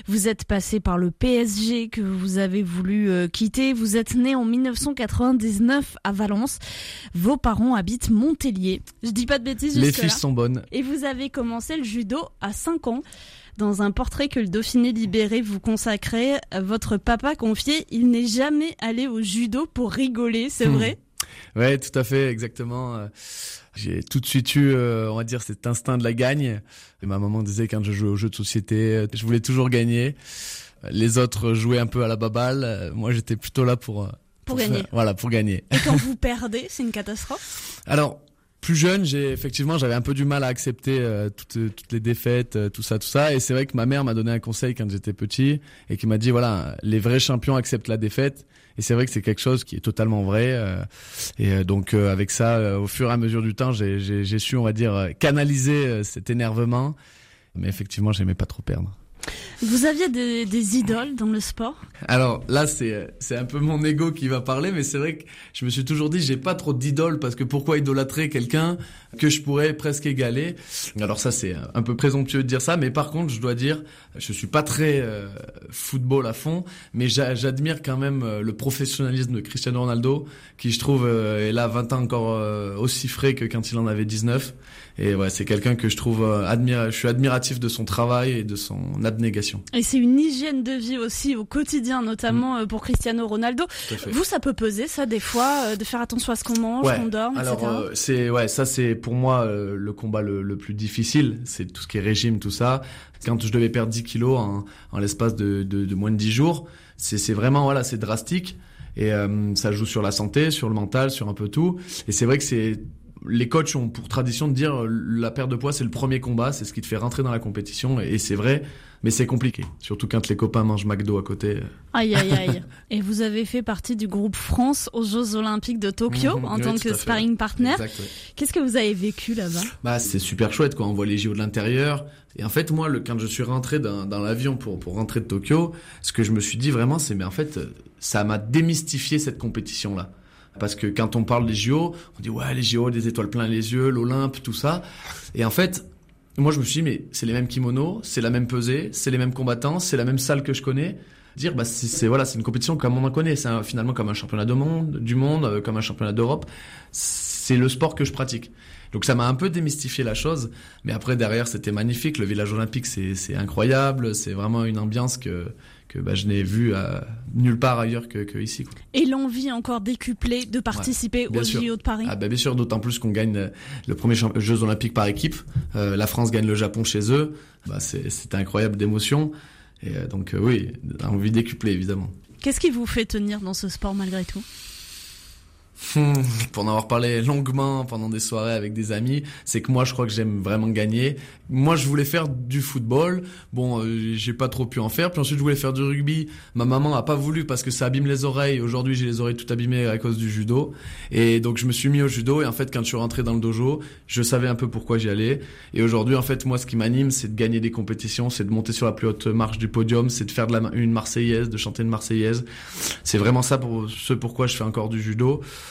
Vous êtes passé par le PSG que vous avez voulu euh, quitter. Vous êtes né en 1999 à Valence. Vos parents habitent Montpellier. Je dis pas de bêtises. Les fiches sont bonnes. Et vous avez commencé le judo à 5 ans. Dans un portrait que le Dauphiné libéré vous consacrait, votre papa confiait, il n'est jamais allé au judo pour rigoler, c'est hmm. vrai? Ouais, tout à fait, exactement. J'ai tout de suite eu, on va dire, cet instinct de la gagne. Et ma maman disait quand je jouais aux jeux de société, je voulais toujours gagner. Les autres jouaient un peu à la baballe. Moi, j'étais plutôt là pour pour, pour gagner. Faire, voilà, pour gagner. Et quand vous perdez, c'est une catastrophe? Alors, plus jeune, j'ai effectivement j'avais un peu du mal à accepter euh, toutes, toutes les défaites, euh, tout ça, tout ça. Et c'est vrai que ma mère m'a donné un conseil quand j'étais petit et qui m'a dit voilà, les vrais champions acceptent la défaite. Et c'est vrai que c'est quelque chose qui est totalement vrai. Euh, et donc avec ça, au fur et à mesure du temps, j'ai su, on va dire, canaliser cet énervement. Mais effectivement, j'aimais pas trop perdre. Vous aviez des, idoles dans le sport Alors là, c'est un peu mon ego qui va parler, mais c'est vrai que je me suis toujours dit j'ai pas trop d'idoles parce que pourquoi idolâtrer quelqu'un que je pourrais presque égaler? Alors ça, c'est un peu présomptueux de dire ça, mais par contre, je dois dire, je suis pas très euh, football à fond, mais j'admire quand même euh, le professionnalisme de Cristiano Ronaldo, qui je trouve euh, est là 20 ans encore aussi frais que quand il en avait 19. Et ouais, c'est quelqu'un que je trouve je suis admiratif de son travail et de son Et c'est une hygiène de vie aussi au quotidien, notamment mm. pour Cristiano Ronaldo. Vous, ça peut peser ça des fois, de faire attention à ce qu'on mange, qu'on dort, Alors, etc. c'est ouais, ça c'est pour moi le combat le, le plus difficile, c'est tout ce qui est régime, tout ça. Quand je devais perdre 10 kilos en, en l'espace de, de, de, moins de 10 jours, c'est vraiment voilà, c'est drastique et euh, ça joue sur la santé, sur le mental, sur un peu tout. Et c'est vrai que c'est les coachs ont pour tradition de dire la perte de poids c'est le premier combat, c'est ce qui te fait rentrer dans la compétition et c'est vrai, mais c'est compliqué, surtout quand les copains mangent McDo à côté. Aïe aïe aïe. et vous avez fait partie du groupe France aux Jeux Olympiques de Tokyo mhm. en tant que sparring partner. Qu'est-ce que vous avez vécu là-bas? Bah c'est super chouette quoi, on voit les JO de l'intérieur. Et en fait moi le quand je suis rentré dans, dans l'avion pour pour rentrer de Tokyo, ce que je me suis dit vraiment c'est mais en fait ça m'a démystifié cette compétition là. Parce que quand on parle des JO, on dit ouais les JO, des étoiles plein les yeux, l'Olympe, tout ça. Et en fait, moi je me suis dit mais c'est les mêmes kimonos, c'est la même pesée, c'est les mêmes combattants, c'est la même salle que je connais. Dire bah c'est voilà c'est une compétition comme on en connaît, c'est finalement comme un championnat de monde, du monde, euh, comme un championnat d'Europe. C'est le sport que je pratique. Donc ça m'a un peu démystifié la chose, mais après derrière c'était magnifique. Le village olympique c'est incroyable, c'est vraiment une ambiance que que bah, je n'ai vu à, nulle part ailleurs que, que ici. Quoi. Et l'envie encore décuplée de participer aux JO de Paris ah, bah, Bien sûr, d'autant plus qu'on gagne euh, le premier Jeux olympiques par équipe. Euh, la France gagne le Japon chez eux. Bah, c'est incroyable d'émotion. Et euh, donc oui, envie décuplée évidemment. Qu'est-ce qui vous fait tenir dans ce sport malgré tout? Pour en avoir parlé longuement pendant des soirées avec des amis, c'est que moi je crois que j'aime vraiment gagner. Moi je voulais faire du football, bon euh, j'ai pas trop pu en faire. Puis ensuite je voulais faire du rugby. Ma maman a pas voulu parce que ça abîme les oreilles. Aujourd'hui j'ai les oreilles tout abîmées à cause du judo. Et donc je me suis mis au judo et en fait quand je suis rentré dans le dojo, je savais un peu pourquoi j'y allais. Et aujourd'hui en fait moi ce qui m'anime c'est de gagner des compétitions, c'est de monter sur la plus haute marche du podium, c'est de faire de la, une marseillaise, de chanter une marseillaise. C'est vraiment ça pour ce pourquoi je fais encore du judo.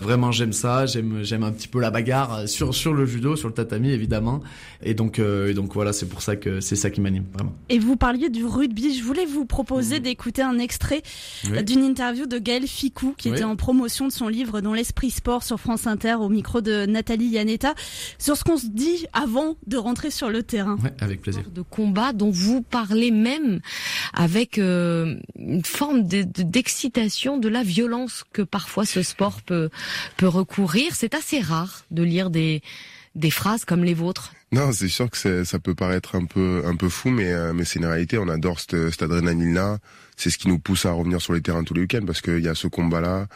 Vraiment, j'aime ça. J'aime, j'aime un petit peu la bagarre euh, sur sur le judo, sur le tatami évidemment. Et donc, euh, et donc voilà, c'est pour ça que c'est ça qui m'anime vraiment. Et vous parliez du rugby. Je voulais vous proposer mmh. d'écouter un extrait d'une interview de Gaël Ficou qui était en promotion de son livre Dans l'esprit sport sur France Inter au micro de Nathalie Yanetta sur ce qu'on se dit avant de rentrer sur le terrain. Ouais, avec plaisir. De combat dont vous parlez même avec euh, une forme d'excitation de la violence que parfois ce sport peut peut recourir. C'est assez rare de lire des des phrases comme les vôtres. Non, c'est sûr que ça peut paraître un peu un peu fou, mais euh, mais c'est une réalité. On adore cette, cette adrénaline-là. C'est ce qui nous pousse à revenir sur les terrains tous les week-ends parce qu'il y a ce combat-là.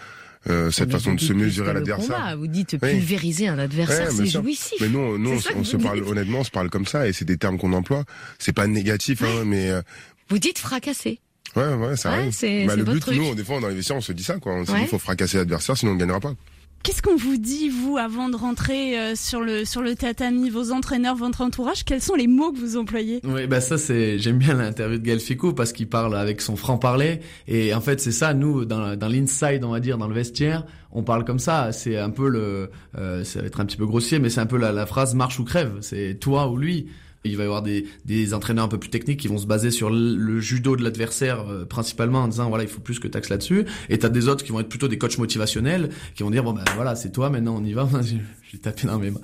Euh, cette façon de se mesurer à l'adversaire. Vous dites pulvériser un adversaire, c'est jouissif. Mais non, non, on, se parle honnêtement, on se parle comme ça et c'est des termes qu'on emploie. C'est pas négatif, hein, mais. Euh, vous dites fracasser. Ouais, ouais, ça ouais, bah, le but, nous, des fois, dans les vestiaires, on se dit ça, quoi. On se dit, il faut fracasser l'adversaire, sinon on ne gagnera pas. Qu'est-ce qu'on vous dit, vous, avant de rentrer euh, sur le sur le tatami, vos entraîneurs, votre entourage Quels sont les mots que vous employez? Oui, bah ça c'est j'aime bien l'interview de Gaël Ficou parce qu'il parle avec son franc parler et en fait c'est ça nous dans dans l'inside on va dire dans le vestiaire on parle comme ça. C'est un peu le euh, ça va être un petit peu grossier mais c'est un peu la, la phrase marche ou crève. C'est toi ou lui. Il va y avoir des, des entraîneurs un peu plus techniques qui vont se baser sur le, judo de l'adversaire euh, principalement en disant voilà il faut plus que taxes là-dessus. Et t'as des autres qui vont être plutôt des coachs motivationnels qui vont dire bon ben voilà c'est toi maintenant on y va. J'ai tapé dans mes mains.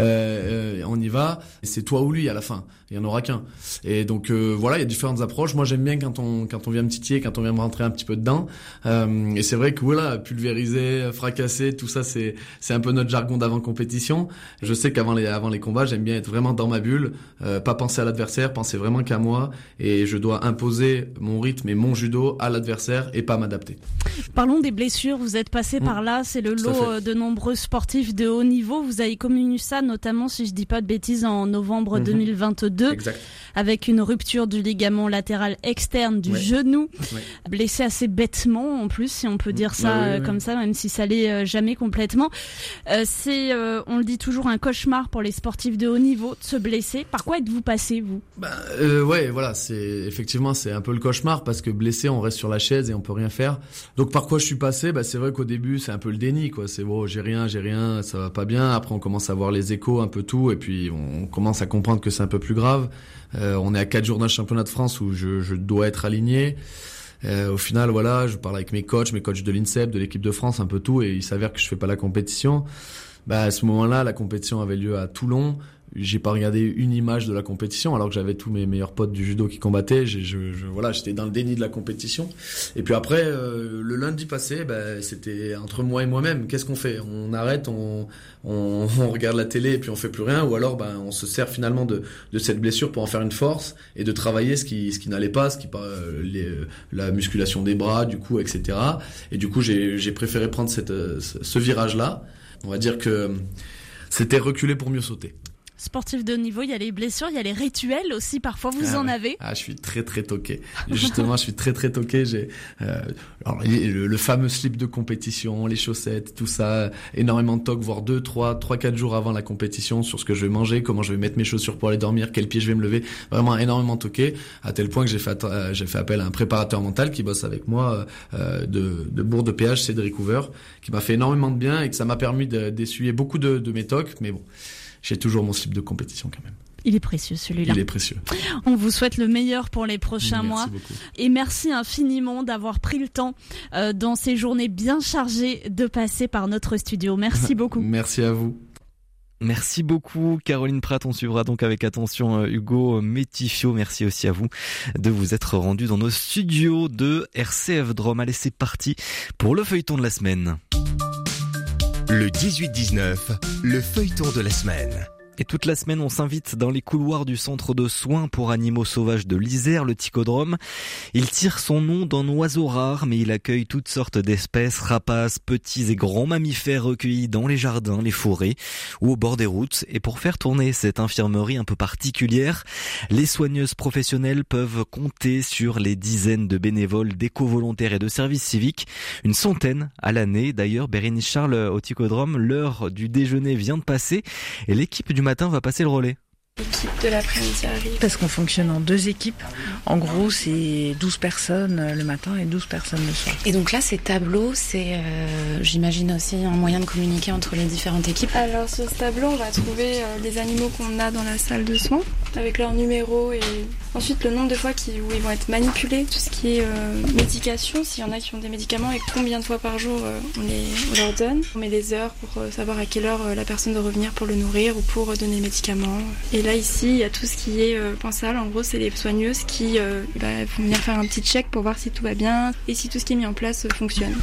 Euh, euh, on y va. C'est toi ou lui à la fin. Il y en aura qu'un. Et donc euh, voilà, il y a différentes approches. Moi j'aime bien quand on quand on vient me titiller, quand on vient me rentrer un petit peu dedans. Euh, et c'est vrai que voilà, pulvériser, fracasser, tout ça c'est c'est un peu notre jargon d'avant compétition. Je sais qu'avant les avant les combats, j'aime bien être vraiment dans ma bulle, euh, pas penser à l'adversaire, penser vraiment qu'à moi. Et je dois imposer mon rythme et mon judo à l'adversaire et pas m'adapter. Parlons des blessures. Vous êtes passé par là. C'est le lot de nombreux sportifs de haut niveau vous avez communiqué ça notamment, si je dis pas de bêtises, en novembre 2022. Mhm. Avec une rupture du ligament latéral externe du genou. Blessé assez bêtement, en plus, si on peut dire ça euh, comme ça, même si ça l'est euh, jamais complètement. Euh, c'est, on le dit toujours, un cauchemar pour les sportifs de haut niveau de se blesser. Par quoi êtes-vous passé, vous? Bah, Ouais, voilà, c'est effectivement, c'est un peu le cauchemar parce que blessé, on reste sur la chaise et on peut rien faire. Donc par quoi je suis passé? Bah, C'est vrai qu'au début, c'est un peu le déni. quoi. C'est bon, j'ai rien, j'ai rien, ça va pas bien après, on commence à voir les échos, un peu tout, et puis on commence à comprendre que c'est un peu plus grave. Euh, on est à quatre jours d'un championnat de France où je, dois être aligné. Euh, au final, voilà, je parle avec mes coachs, mes coachs de l'INSEP, de l'équipe de France, un peu tout, et il s'avère que je fais pas la compétition. Bah, à ce moment-là, la compétition avait lieu à Toulon j'ai pas regardé une image de la compétition alors que j'avais tous mes meilleurs potes du judo qui combattaient. Je, je, voilà, j'étais dans le déni de la compétition. Et puis après, euh, le lundi passé, ben, c'était entre moi et moi-même. Qu'est-ce qu'on fait? On arrête, on, on, on, regarde la télé et puis on fait plus rien, ou alors ben, on se sert finalement de, de cette blessure pour en faire une force et de travailler ce qui, ce qui n'allait pas, ce qui euh, les, la musculation des bras, du cou, etc. Et du coup, j'ai préféré prendre cette, ce virage-là. On va dire que c'était reculer pour mieux sauter sportif de haut niveau, il y a les blessures, il y a les rituels aussi. Parfois, vous ah en avez? Ah, je suis très très toqué. Justement, je suis très très toqué. J'ai euh, le, fameux slip de compétition, les chaussettes, tout ça, énormément de toc, voire deux, trois, trois, quatre jours avant la compétition sur ce que je vais manger, comment je vais mettre mes chaussures pour aller dormir, quel pied je vais me lever. Vraiment énormément toqué, à tel point que j'ai fait euh, j'ai fait appel à un préparateur mental qui bosse avec moi euh, de, de Bourg de Péage, Cédric Hoover, qui m'a fait énormément de bien et que ça m'a permis d'essuyer beaucoup de, de mes tocs. Mais bon j'ai toujours mon slip de compétition quand même. Il est précieux celui-là. Il est précieux. On vous souhaite le meilleur pour les prochains mois. Beaucoup. Et merci infiniment d'avoir pris le temps euh, dans ces journées bien chargées de passer par notre studio. Merci beaucoup. merci à vous. Merci beaucoup Caroline Pratt, on suivra donc avec attention euh, Hugo Métifio, merci aussi à vous de vous être rendu dans nos studios de RCF Drôme. Allez c'est parti pour le feuilleton de la semaine. Le 18-19, le feuilleton de la semaine. Et toute la semaine, on s'invite dans les couloirs du centre de soins pour animaux sauvages de l'Isère, le Ticodrome. Il tire son nom d'un oiseau rare, mais il accueille toutes sortes d'espèces, rapaces, petits et grands mammifères recueillis dans les jardins, les forêts ou au bord des routes. Et pour faire tourner cette infirmerie un peu particulière, les soigneuses professionnelles peuvent compter sur les dizaines de bénévoles, d'éco-volontaires et de services civiques, une centaine à l'année. D'ailleurs, Bérénice Charles au Ticodrome, l'heure du déjeuner vient de passer et l'équipe du matin va passer le relais. L'équipe de l'après-midi arrive. Parce qu'on fonctionne en deux équipes. En gros, c'est 12 personnes le matin et 12 personnes le soir. Et donc là, ces tableaux, c'est, euh, j'imagine aussi un moyen de communiquer entre les différentes équipes. Alors sur ce tableau, on va trouver euh, les animaux qu'on a dans la salle de soins, avec leur numéro et ensuite le nombre de fois qui, où ils vont être manipulés, tout ce qui est euh, médication, s'il y en a qui ont des médicaments et combien de fois par jour on, les, on leur donne. On met les heures pour savoir à quelle heure la personne doit revenir pour le nourrir ou pour donner les médicaments. Et là ici, il y a tout ce qui est euh, pensable. En gros, c'est les soigneuses qui euh, bah, vont venir faire un petit check pour voir si tout va bien et si tout ce qui est mis en place euh, fonctionne.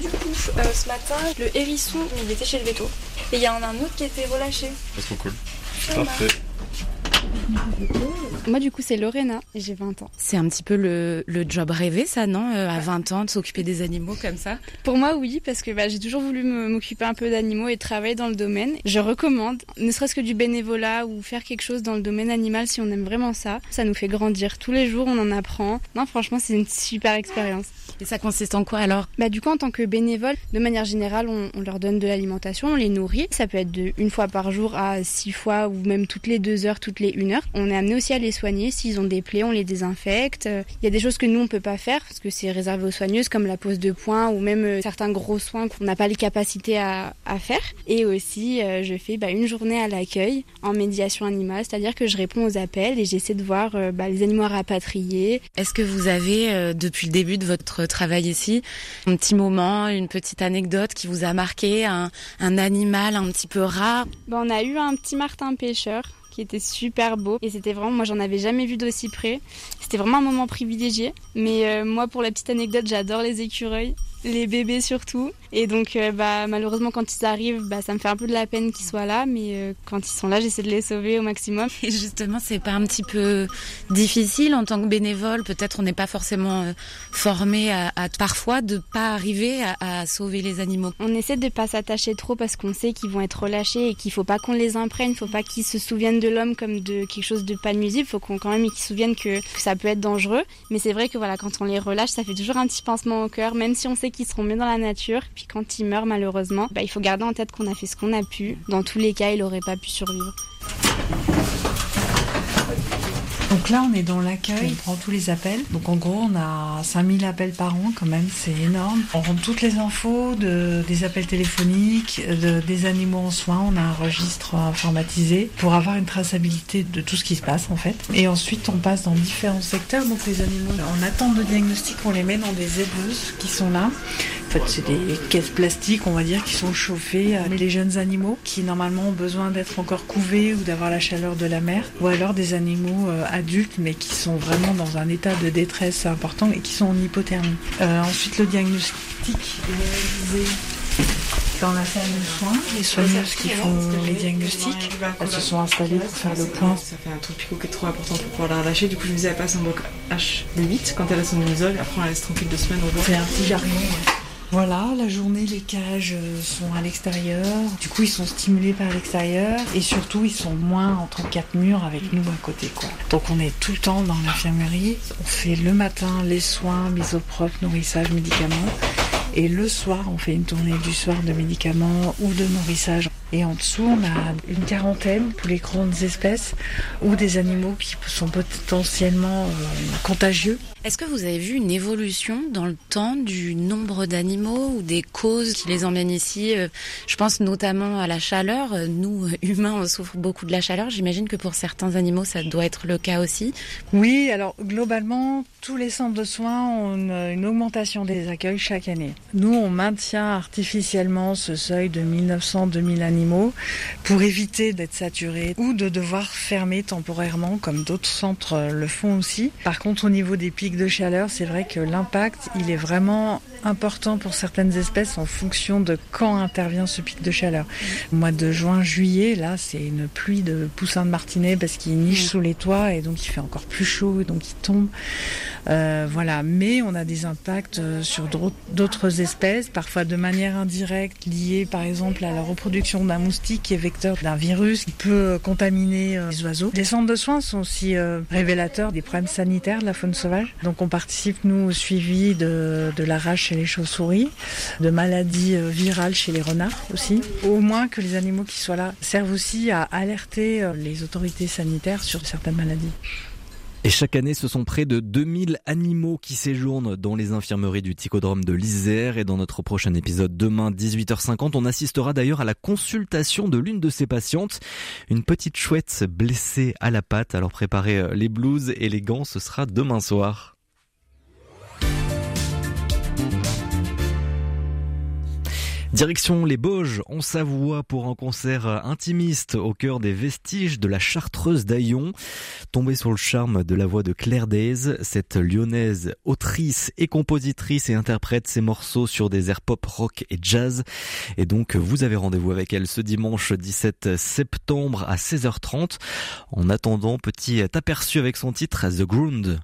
Du coup, ce matin, le hérisson, il était chez le veto. Et il y en a un autre qui a été relâché. C'est trop cool. Parfait. Moi, du coup, c'est Lorena et j'ai 20 ans. C'est un petit peu le, le job rêvé, ça, non euh, À 20 ans, de s'occuper des animaux comme ça? Pour moi, oui, parce que bah, j'ai toujours voulu m'occuper un peu d'animaux et travailler dans le domaine. Je recommande, ne serait-ce que du bénévolat ou faire quelque chose dans le domaine animal si on aime vraiment ça. Ça nous fait grandir. Tous les jours, on en apprend. Non, franchement, c'est une super expérience. Et ça consiste en quoi alors? Bah du coup en tant que bénévole, de manière générale, on, leur donne de l'alimentation, on les nourrit. Ça peut être de une fois par jour à six fois ou même toutes les deux heures, toutes les une heure. On est amené aussi à les soigner. S'ils ont des plaies, on les désinfecte. Il y a des choses que nous on peut pas faire parce que c'est réservé aux soigneuses comme la pose de points ou même euh, certains gros soins qu'on n'a pas les capacités à, à, faire. Et aussi, euh, je fais bah, une journée à l'accueil en médiation animale, c'est-à-dire que je réponds aux appels et j'essaie de voir euh, bah, les animaux à rapatrier. Est-ce que vous avez depuis le début de votre travail ici. Un petit moment, une petite anecdote qui vous a marqué, un, animal un petit peu rare. on a eu un petit martin pêcheur qui était super beau et c'était vraiment moi j'en avais jamais vu d'aussi près. C'était vraiment un moment privilégié. Mais euh, moi pour la petite anecdote, j'adore les écureuils les bébés surtout. Et donc, euh, bah, malheureusement, quand ils arrivent, bah, ça me fait un peu de la peine qu'ils soient là, mais euh, quand ils sont là, j'essaie de les sauver au maximum. Et justement, c'est pas un petit peu difficile en tant que bénévole Peut-être on n'est pas forcément euh, formé à, parfois de pas arriver à, sauver les animaux. On essaie de pas s'attacher trop parce qu'on sait qu'ils vont être relâchés et qu'il faut pas qu'on les imprègne, il faut pas qu'ils se souviennent de l'homme comme de quelque chose de pas nuisible, faut qu'on quand même qu'ils se souviennent que, que ça peut être dangereux. Mais c'est vrai que voilà, quand on les relâche, ça fait toujours un petit pincement au cœur, même si on sait qu'ils seront mieux dans la nature. Puis quand il meurt malheureusement, bah, il faut garder en tête qu'on a fait ce qu'on a pu. Dans tous les cas, il n'aurait pas pu survivre. Donc là, on est dans l'accueil, on prend tous les appels. Donc en gros, on a 5000 appels par an quand même, c'est énorme. On rentre toutes les infos de, des appels téléphoniques, de, des animaux en soins. On a un registre informatisé pour avoir une traçabilité de tout ce qui se passe en fait. Et ensuite, on passe dans différents secteurs. Donc les animaux en attente de diagnostic, on les met dans des éleveuses qui sont là En fait, c'est des caisses plastiques, on va dire, qui sont chauffées. Mais les jeunes animaux qui normalement ont besoin d'être encore couvés ou d'avoir la chaleur de la mer, ou alors des animaux adultes mais qui sont vraiment dans un état de détresse important et qui sont en hypothermie. ensuite, le diagnostic est réalisé dans la salle de soins, les soigneuses qui font les diagnostics, elles se sont installées pour faire le point. Ça fait un truc picot qui est trop important pour pouvoir la relâcher. Du coup, je me disais, elle passe en bloc H de 8 quand elle a son isole. Après, on la laisse tranquille deux semaines. Fait un petit jargon. Voilà, la journée, les cages sont à l'extérieur. Du coup, ils sont stimulés par l'extérieur. Et surtout, ils sont moins entre quatre murs avec nous à côté. Quoi. Donc, on est tout le temps dans l'infirmerie. On fait le matin les soins, mise au propre, nourrissage, médicaments. Et le soir, on fait une tournée du soir de médicaments ou de nourrissage. Et en dessous, on a une quarantaine pour les grandes espèces ou des animaux qui sont potentiellement euh, contagieux. Est-ce que vous avez vu une évolution dans le temps du nombre d'animaux ou des causes qui les emmènent ici euh, Je pense notamment à la chaleur. Nous, humains, on souffre beaucoup de la chaleur. J'imagine que pour certains animaux, ça doit être le cas aussi. Oui, alors globalement, tous les centres de soins ont une, augmentation des accueils chaque année. Nous, on maintient artificiellement ce seuil de 1900-2000 animaux pour éviter d'être saturé ou de devoir fermer temporairement, comme d'autres centres le font aussi. Par contre, au niveau des pics de chaleur, c'est vrai que l'impact, il est vraiment important pour certaines espèces en fonction de quand intervient ce pic de chaleur. Mois de juin, juillet, là, c'est une pluie de poussins de martinet parce qu'ils nichent sous les toits et donc il fait encore plus chaud et donc ils tombent. Euh, voilà, mais on a des impacts euh, sur d'autres espèces, parfois de manière indirecte, liée par exemple à la reproduction d'un moustique qui est vecteur d'un virus qui peut contaminer euh, les oiseaux. Les centres de soins sont aussi révélateurs des problèmes sanitaires de la faune sauvage. Donc on participe nous au suivi de, de la rage les chauves-souris, de maladies virales chez les renards aussi. Au moins que les animaux qui soient là servent aussi à alerter les autorités sanitaires sur certaines maladies. Et chaque année, ce sont près de 2000 animaux qui séjournent dans les infirmeries du Ticodrome de l'Isère. Et dans notre prochain épisode, demain 18h50, on assistera d'ailleurs à la consultation de l'une de ces patientes. Une petite chouette blessée à la patte. Alors préparez les blouses et les gants, ce sera demain soir. Direction les Bauges en Savoie pour un concert intimiste au cœur des vestiges de la chartreuse d'Aillon. Tombée sur le charme de la voix de Claire Days, cette lyonnaise autrice et compositrice et interprète ses morceaux sur des airs pop, rock et jazz. Et donc vous avez rendez-vous avec elle ce dimanche 17 septembre à 16h30. En attendant, petit aperçu avec son titre The Ground.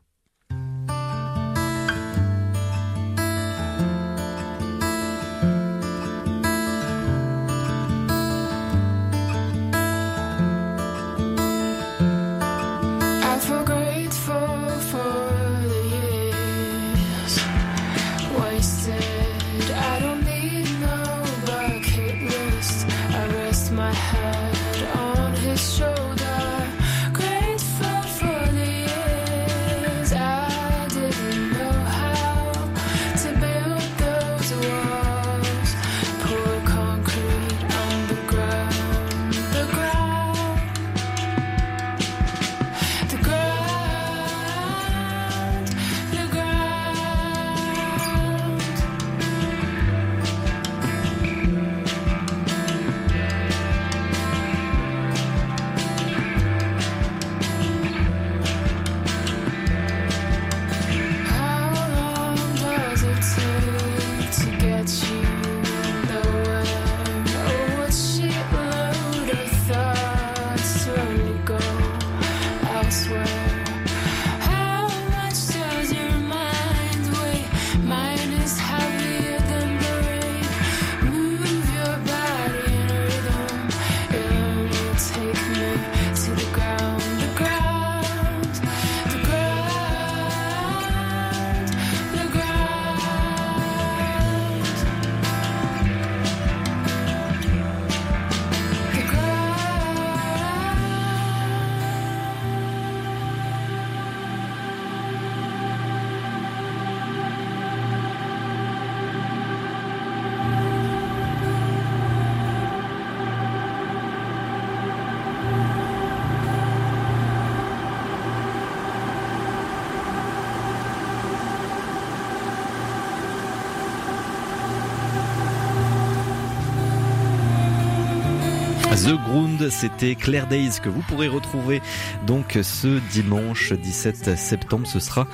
The Ground, c'était Claire Days que vous pourrez retrouver donc ce dimanche 17 septembre. Ce sera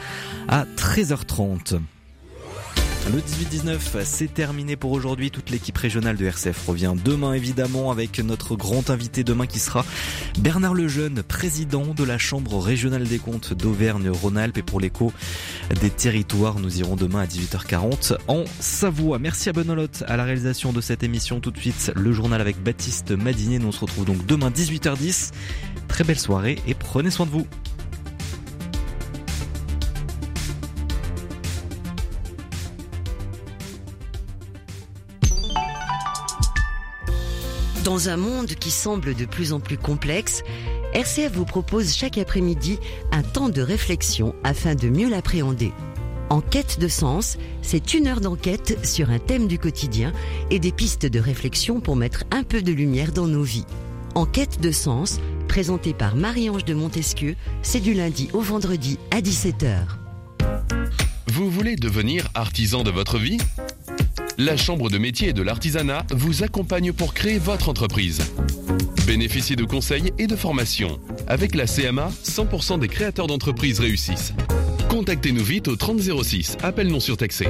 à 13h30. Le 18-19, c'est terminé pour aujourd'hui. Toute l'équipe régionale de RCF revient demain évidemment avec notre grand invité demain qui sera Bernard Lejeune, président de la Chambre régionale des comptes d'Auvergne-Rhône-Alpes. Et pour l'écho des territoires, nous irons demain à 18h40 en Savoie. Merci à Benolotte à la réalisation de cette émission. Tout de suite, le journal avec Baptiste Madinier. Nous on se retrouve donc demain 18h10. Très belle soirée et prenez soin de vous. Dans un monde qui semble de plus en plus complexe, RCF vous propose chaque après-midi un temps de réflexion afin de mieux l'appréhender. En quête de sens, c'est une heure d'enquête sur un thème du quotidien et des pistes de réflexion pour mettre un peu de lumière dans nos vies. En quête de sens, présenté par Marie-Ange de Montesquieu, c'est du lundi au vendredi à 17h. Vous voulez devenir artisan de votre vie? La Chambre de métier et de l'artisanat vous accompagne pour créer votre entreprise. Bénéficiez de conseils et de formations. Avec la CMA, 100% des créateurs d'entreprises réussissent. Contactez-nous vite au 3006, appel non surtaxé.